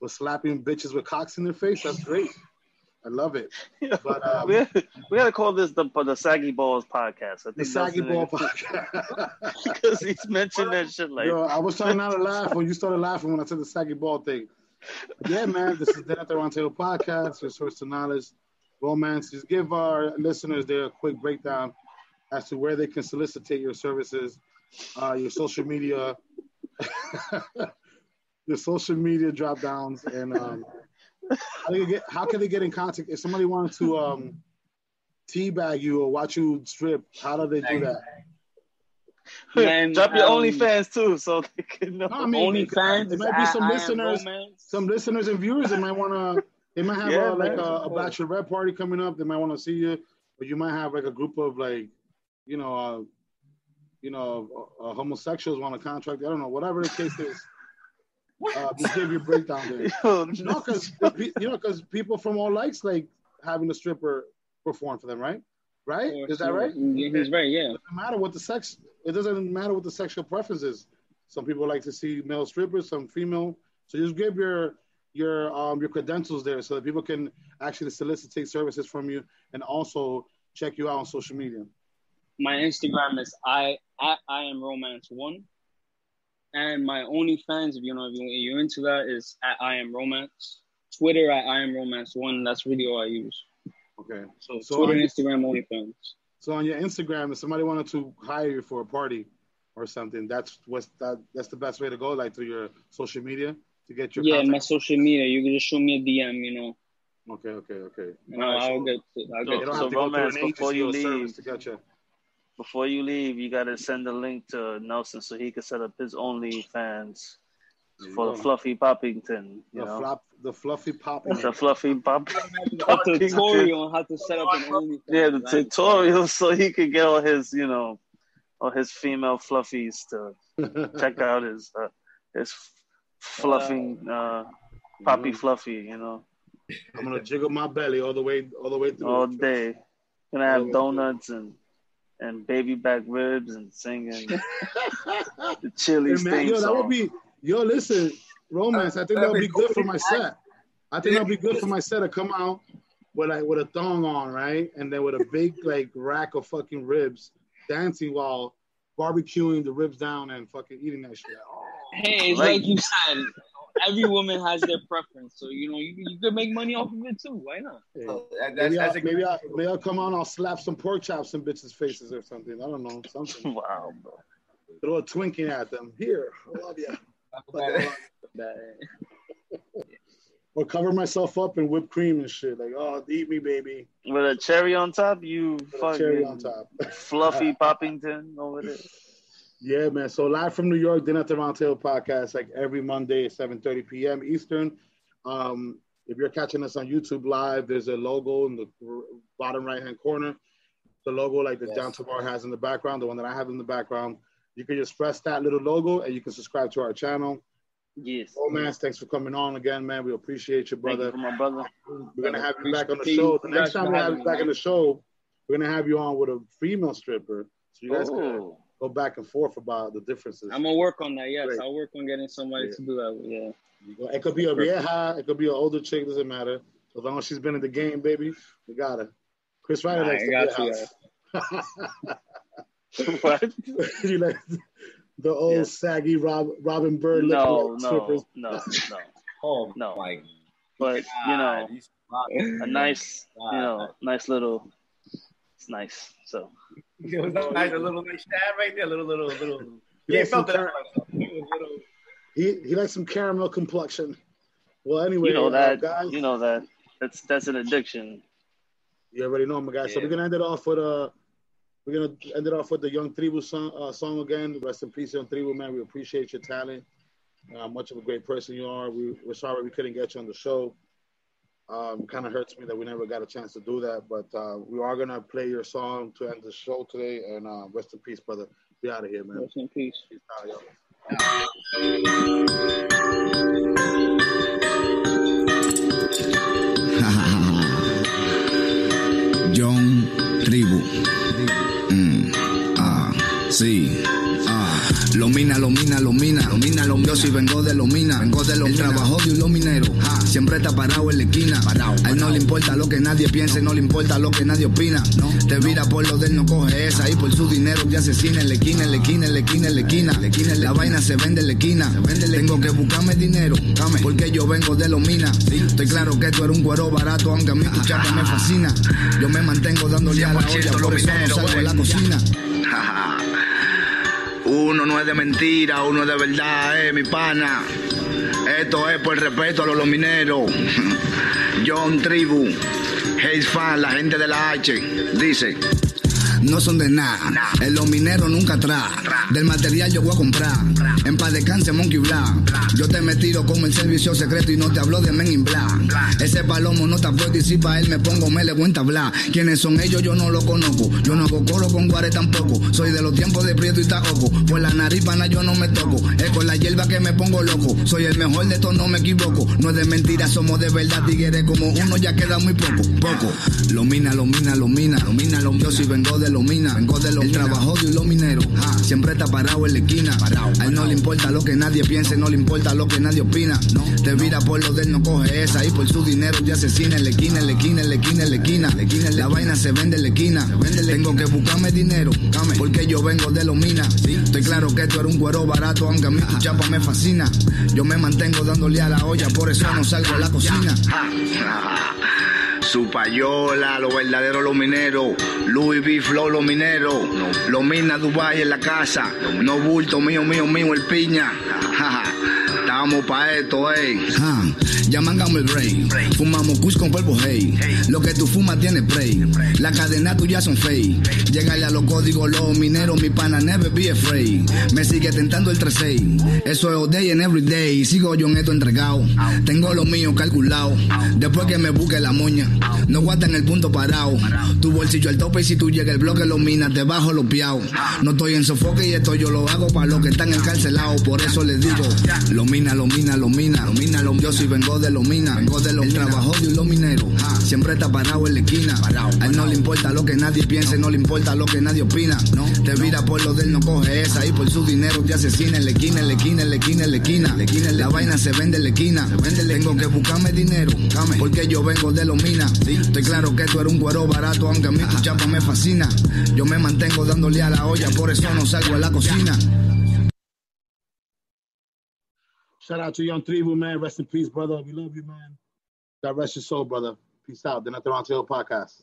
or slapping bitches with cocks in their face, that's great. I love it. But um, we we gotta call this the the Saggy Balls podcast. I think the saggy ball podcast. because he's mentioned that shit like. Yo, I was trying not to laugh when you started laughing when I said the saggy ball thing. Yeah, man, this is the the Table podcast, your source to knowledge, romance. Just give our listeners there a quick breakdown as to where they can solicitate your services, uh, your social media, your social media drop downs, and um, how, do get, how can they get in contact if somebody wanted to um, teabag you or watch you strip? How do they do that? Man, Drop your um, OnlyFans too, so they can know. No, I mean, OnlyFans there is might be some I- I listeners, romance. some listeners and viewers that might want to. They might have Yeah, a, like man. a, a bachelorette party coming up. They might want to see you, or you might have like a group of like, you know, uh, you know, uh, uh, homosexuals want a contract. I don't know, whatever the case is. Uh, just give your breakdown there. Yo, no, because you know, because people from all likes like having a stripper perform for them, right? Right? Is that right? Yeah, he's right. Yeah. It doesn't matter what the sex. It doesn't matter what the sexual preference is. Some people like to see male strippers, some female. So just give your your um your credentials there so that people can actually solicit services from you and also check you out on social media. My Instagram is I at I am romance one, and my OnlyFans, if you know if you- you're into that, is at I am romance. Twitter at I am romance one. That's really all I use. Okay. So, So Twitter, on- Instagram, OnlyFans. So on your Instagram, if somebody wanted to hire you for a party or something, that's what's that that's the best way to go, like through your social media to get your Yeah, contact. my social media. You can just show me a DM. You know. Okay, okay, okay. And I'll, I'll get. I'll So, get. So have to go through romance before you leave. to get you. Before you leave, you gotta send a link to Nelson so he can set up his OnlyFans There you for go. the Fluffy Poppington. You The know, flop, the fluffy popping. the Fluffy Pop. A tutorial on how to set up an OnlyFans. Yeah, the right? tutorial so he could get all his, you know, all his female fluffies to check out his uh, his fluffing uh, poppy fluffy, you know, I'm gonna jiggle my belly all the way, all the way through. all day. Gonna have donuts and and baby back ribs and singing the Chili's Hey, man, yo, that would song. be yo. Listen, romance. I think that'll be good for my set. I think that'll be good for my set to come out with like with a thong on, right, and then with a big like rack of fucking ribs, dancing while barbecuing the ribs down and fucking eating that shit. Oh, Hey, it's like, you said, every woman has their preference. So you know, you, you could make money off of it too. Why not? hey. Oh, that- that's- maybe, I'll, a- maybe, I'll, maybe I'll come on. I'll slap some pork chops in bitches' faces or something. I don't know, something. Wow, bro. Throw a Twinkie at them. Here, I love you. Or cover myself up in whipped cream and shit. Like, oh, eat me, baby. With a cherry on top, you a fucking cherry on top. fluffy Poppington over there. Yeah, man. So live from New York, Dinner at the Round Table podcast, like every Monday at 7:30 p.m. Eastern. Um, if you're catching us on YouTube live, there's a logo in the bottom right hand corner. The logo like the John Tavar has in the background, the one that I have in the background. You can just press that little logo and you can subscribe to our channel. Yes. Oh man, thanks for coming on again, man. We appreciate you, brother. Thank brother. you for my brother. We're gonna have you back on the Appreciate show. The next time we have you back on the show, we're gonna have you on with a female stripper, so you guys can Oh. go back and forth about the differences. I'm gonna work on that. Yes, Great. I'll work on getting somebody Yeah. to do that. Yeah. It could be a vieja, it could be an older chick, doesn't matter. As long as she's been in the game, baby, we got her. Chris Ryder Nah, likes I the got you, viejas. What? you like the old Yeah. saggy Rob, Robin Bird No, looking no, strippers. no, no. Oh No. my But you know, God, he's smart. a nice, you know, nice little. It's nice. So It was a nice, a little nice stab right there, little, little, little. He Yeah, likes some felt that. he, he likes some caramel complexion. Well, anyway, you know uh, that. guys, You know that. That's that's an addiction. You already know, my guy. So we're gonna end it off with uh we're gonna end it off with the Young Tribu song, uh, song again. Rest in peace, Young Tribu, man. We appreciate your talent. Uh, much of a great person you are. We, we're sorry we couldn't get you on the show. Um, kind of hurts me that we never got a chance to do that, but uh, we are gonna play your song to end the show today. And uh, rest in peace, brother. Be out of here, man. Rest in peace. Peace out, yo. John Tribu. Sí. Ah, Lomina, Lomina, Lomina, Lomina, Lomina. Yo sí vengo de Lomina, vengo de Lomina. El trabajo de un minero, ah, siempre está parado en la esquina. Parado, a él no le importa lo que nadie piense, no le importa lo que nadie opina. No, te vira por lo de él, no coge esa. Y por su dinero te asesina en la esquina, en la esquina, en la esquina, en la esquina. La, esquina, la vaina se vende en la esquina. Tengo que buscarme dinero, porque yo vengo de Lomina. Estoy claro que tú eres un cuero barato, aunque a mí tu chapa me fascina. Yo me mantengo dándole a la olla, por eso no salgo de la cocina. Uno no es de mentira, uno es de verdad, eh, mi pana. Esto es por respeto a los, los mineros. John Tribu, Hayes Fan, la gente de la H, dice. No son de nada. En los mineros nunca atrás. Del material yo voy a comprar. En paz descanse Monkey Black. Yo te me tiro como el servicio secreto y no te hablo de Men in Black. Ese palomo no te puedo decir pa' él me pongo me le cuenta hablar. ¿Quiénes son ellos? Yo no lo conozco. Yo no hago coro con guare tampoco. Soy de los tiempos de prieto y taoco. Por la nariz pana yo no me toco. Es con la hierba que me pongo loco. Soy el mejor de todos, no me equivoco. No es de mentira, somos de verdad. Tigres como uno ya queda muy poco. Poco. Lo mina, lo mina, lo mina. Lo mina, lo Yo sí vengo de lo mina. Vengo de lo El trabajo de los mineros. Ah, siempre está parado en la esquina. A él no le importa lo que nadie piense, no le importa lo que nadie opina. No. Te vira por lo de él, no coge esa. Y por su dinero ya asesina en la esquina, en la esquina, en la esquina, en la esquina. La, esquina, la vaina se vende en la esquina. Tengo que buscarme dinero. Porque yo vengo de los minas. Estoy claro que esto era un cuero barato, aunque a mí tu chapa me fascina. Yo me mantengo dándole a la olla, por eso no salgo a la cocina. Su payola, los verdaderos los mineros. Louis V. Flow, los mineros. Los minas Dubai en la casa. No bulto mío, mío, mío, el piña. Estamos pa' esto, ey. Ah, llamándome el rey. Fumamos kush con polvo, hey. Lo que tú fumas tiene spray. La cadena tuya son fake. Llegale a los códigos, los mineros, mi pana, never be afraid. Me sigue tentando el 3 Eso es all day and every day. Sigo yo en esto entregado. Tengo lo mío calculado. Después que me busque la moña. No en el punto parado. Tu bolsillo al tope y si tú llegas el bloque lo minas, te bajo los piaos. No estoy en sofoque y esto yo lo hago para los que están encarcelados. Por eso les digo, lo mina, lo mina, lo mina, lo mina, lo Yo sí vengo de lo mina, vengo de lo El trabajo de los mineros. Siempre está parado en la esquina. A él no le importa lo que nadie piense, no le importa lo que nadie opina. No, te vira por lo de él, no coge esa. Y por su dinero te asesina en la esquina, en la esquina, en la esquina, en la esquina. La, esquina, la vaina se vende en la esquina. Tengo que buscarme dinero, porque yo vengo de los minas. Estoy claro que tú eres un cuero barato, aunque a mí tu chapa me fascina. Yo me mantengo dándole a la olla, por eso no salgo a la cocina. Shout out to Young Tribu, man. Rest in peace, brother. We love you, man. God rest your soul, brother. Peace out. The Nothing Wrong Tail podcast.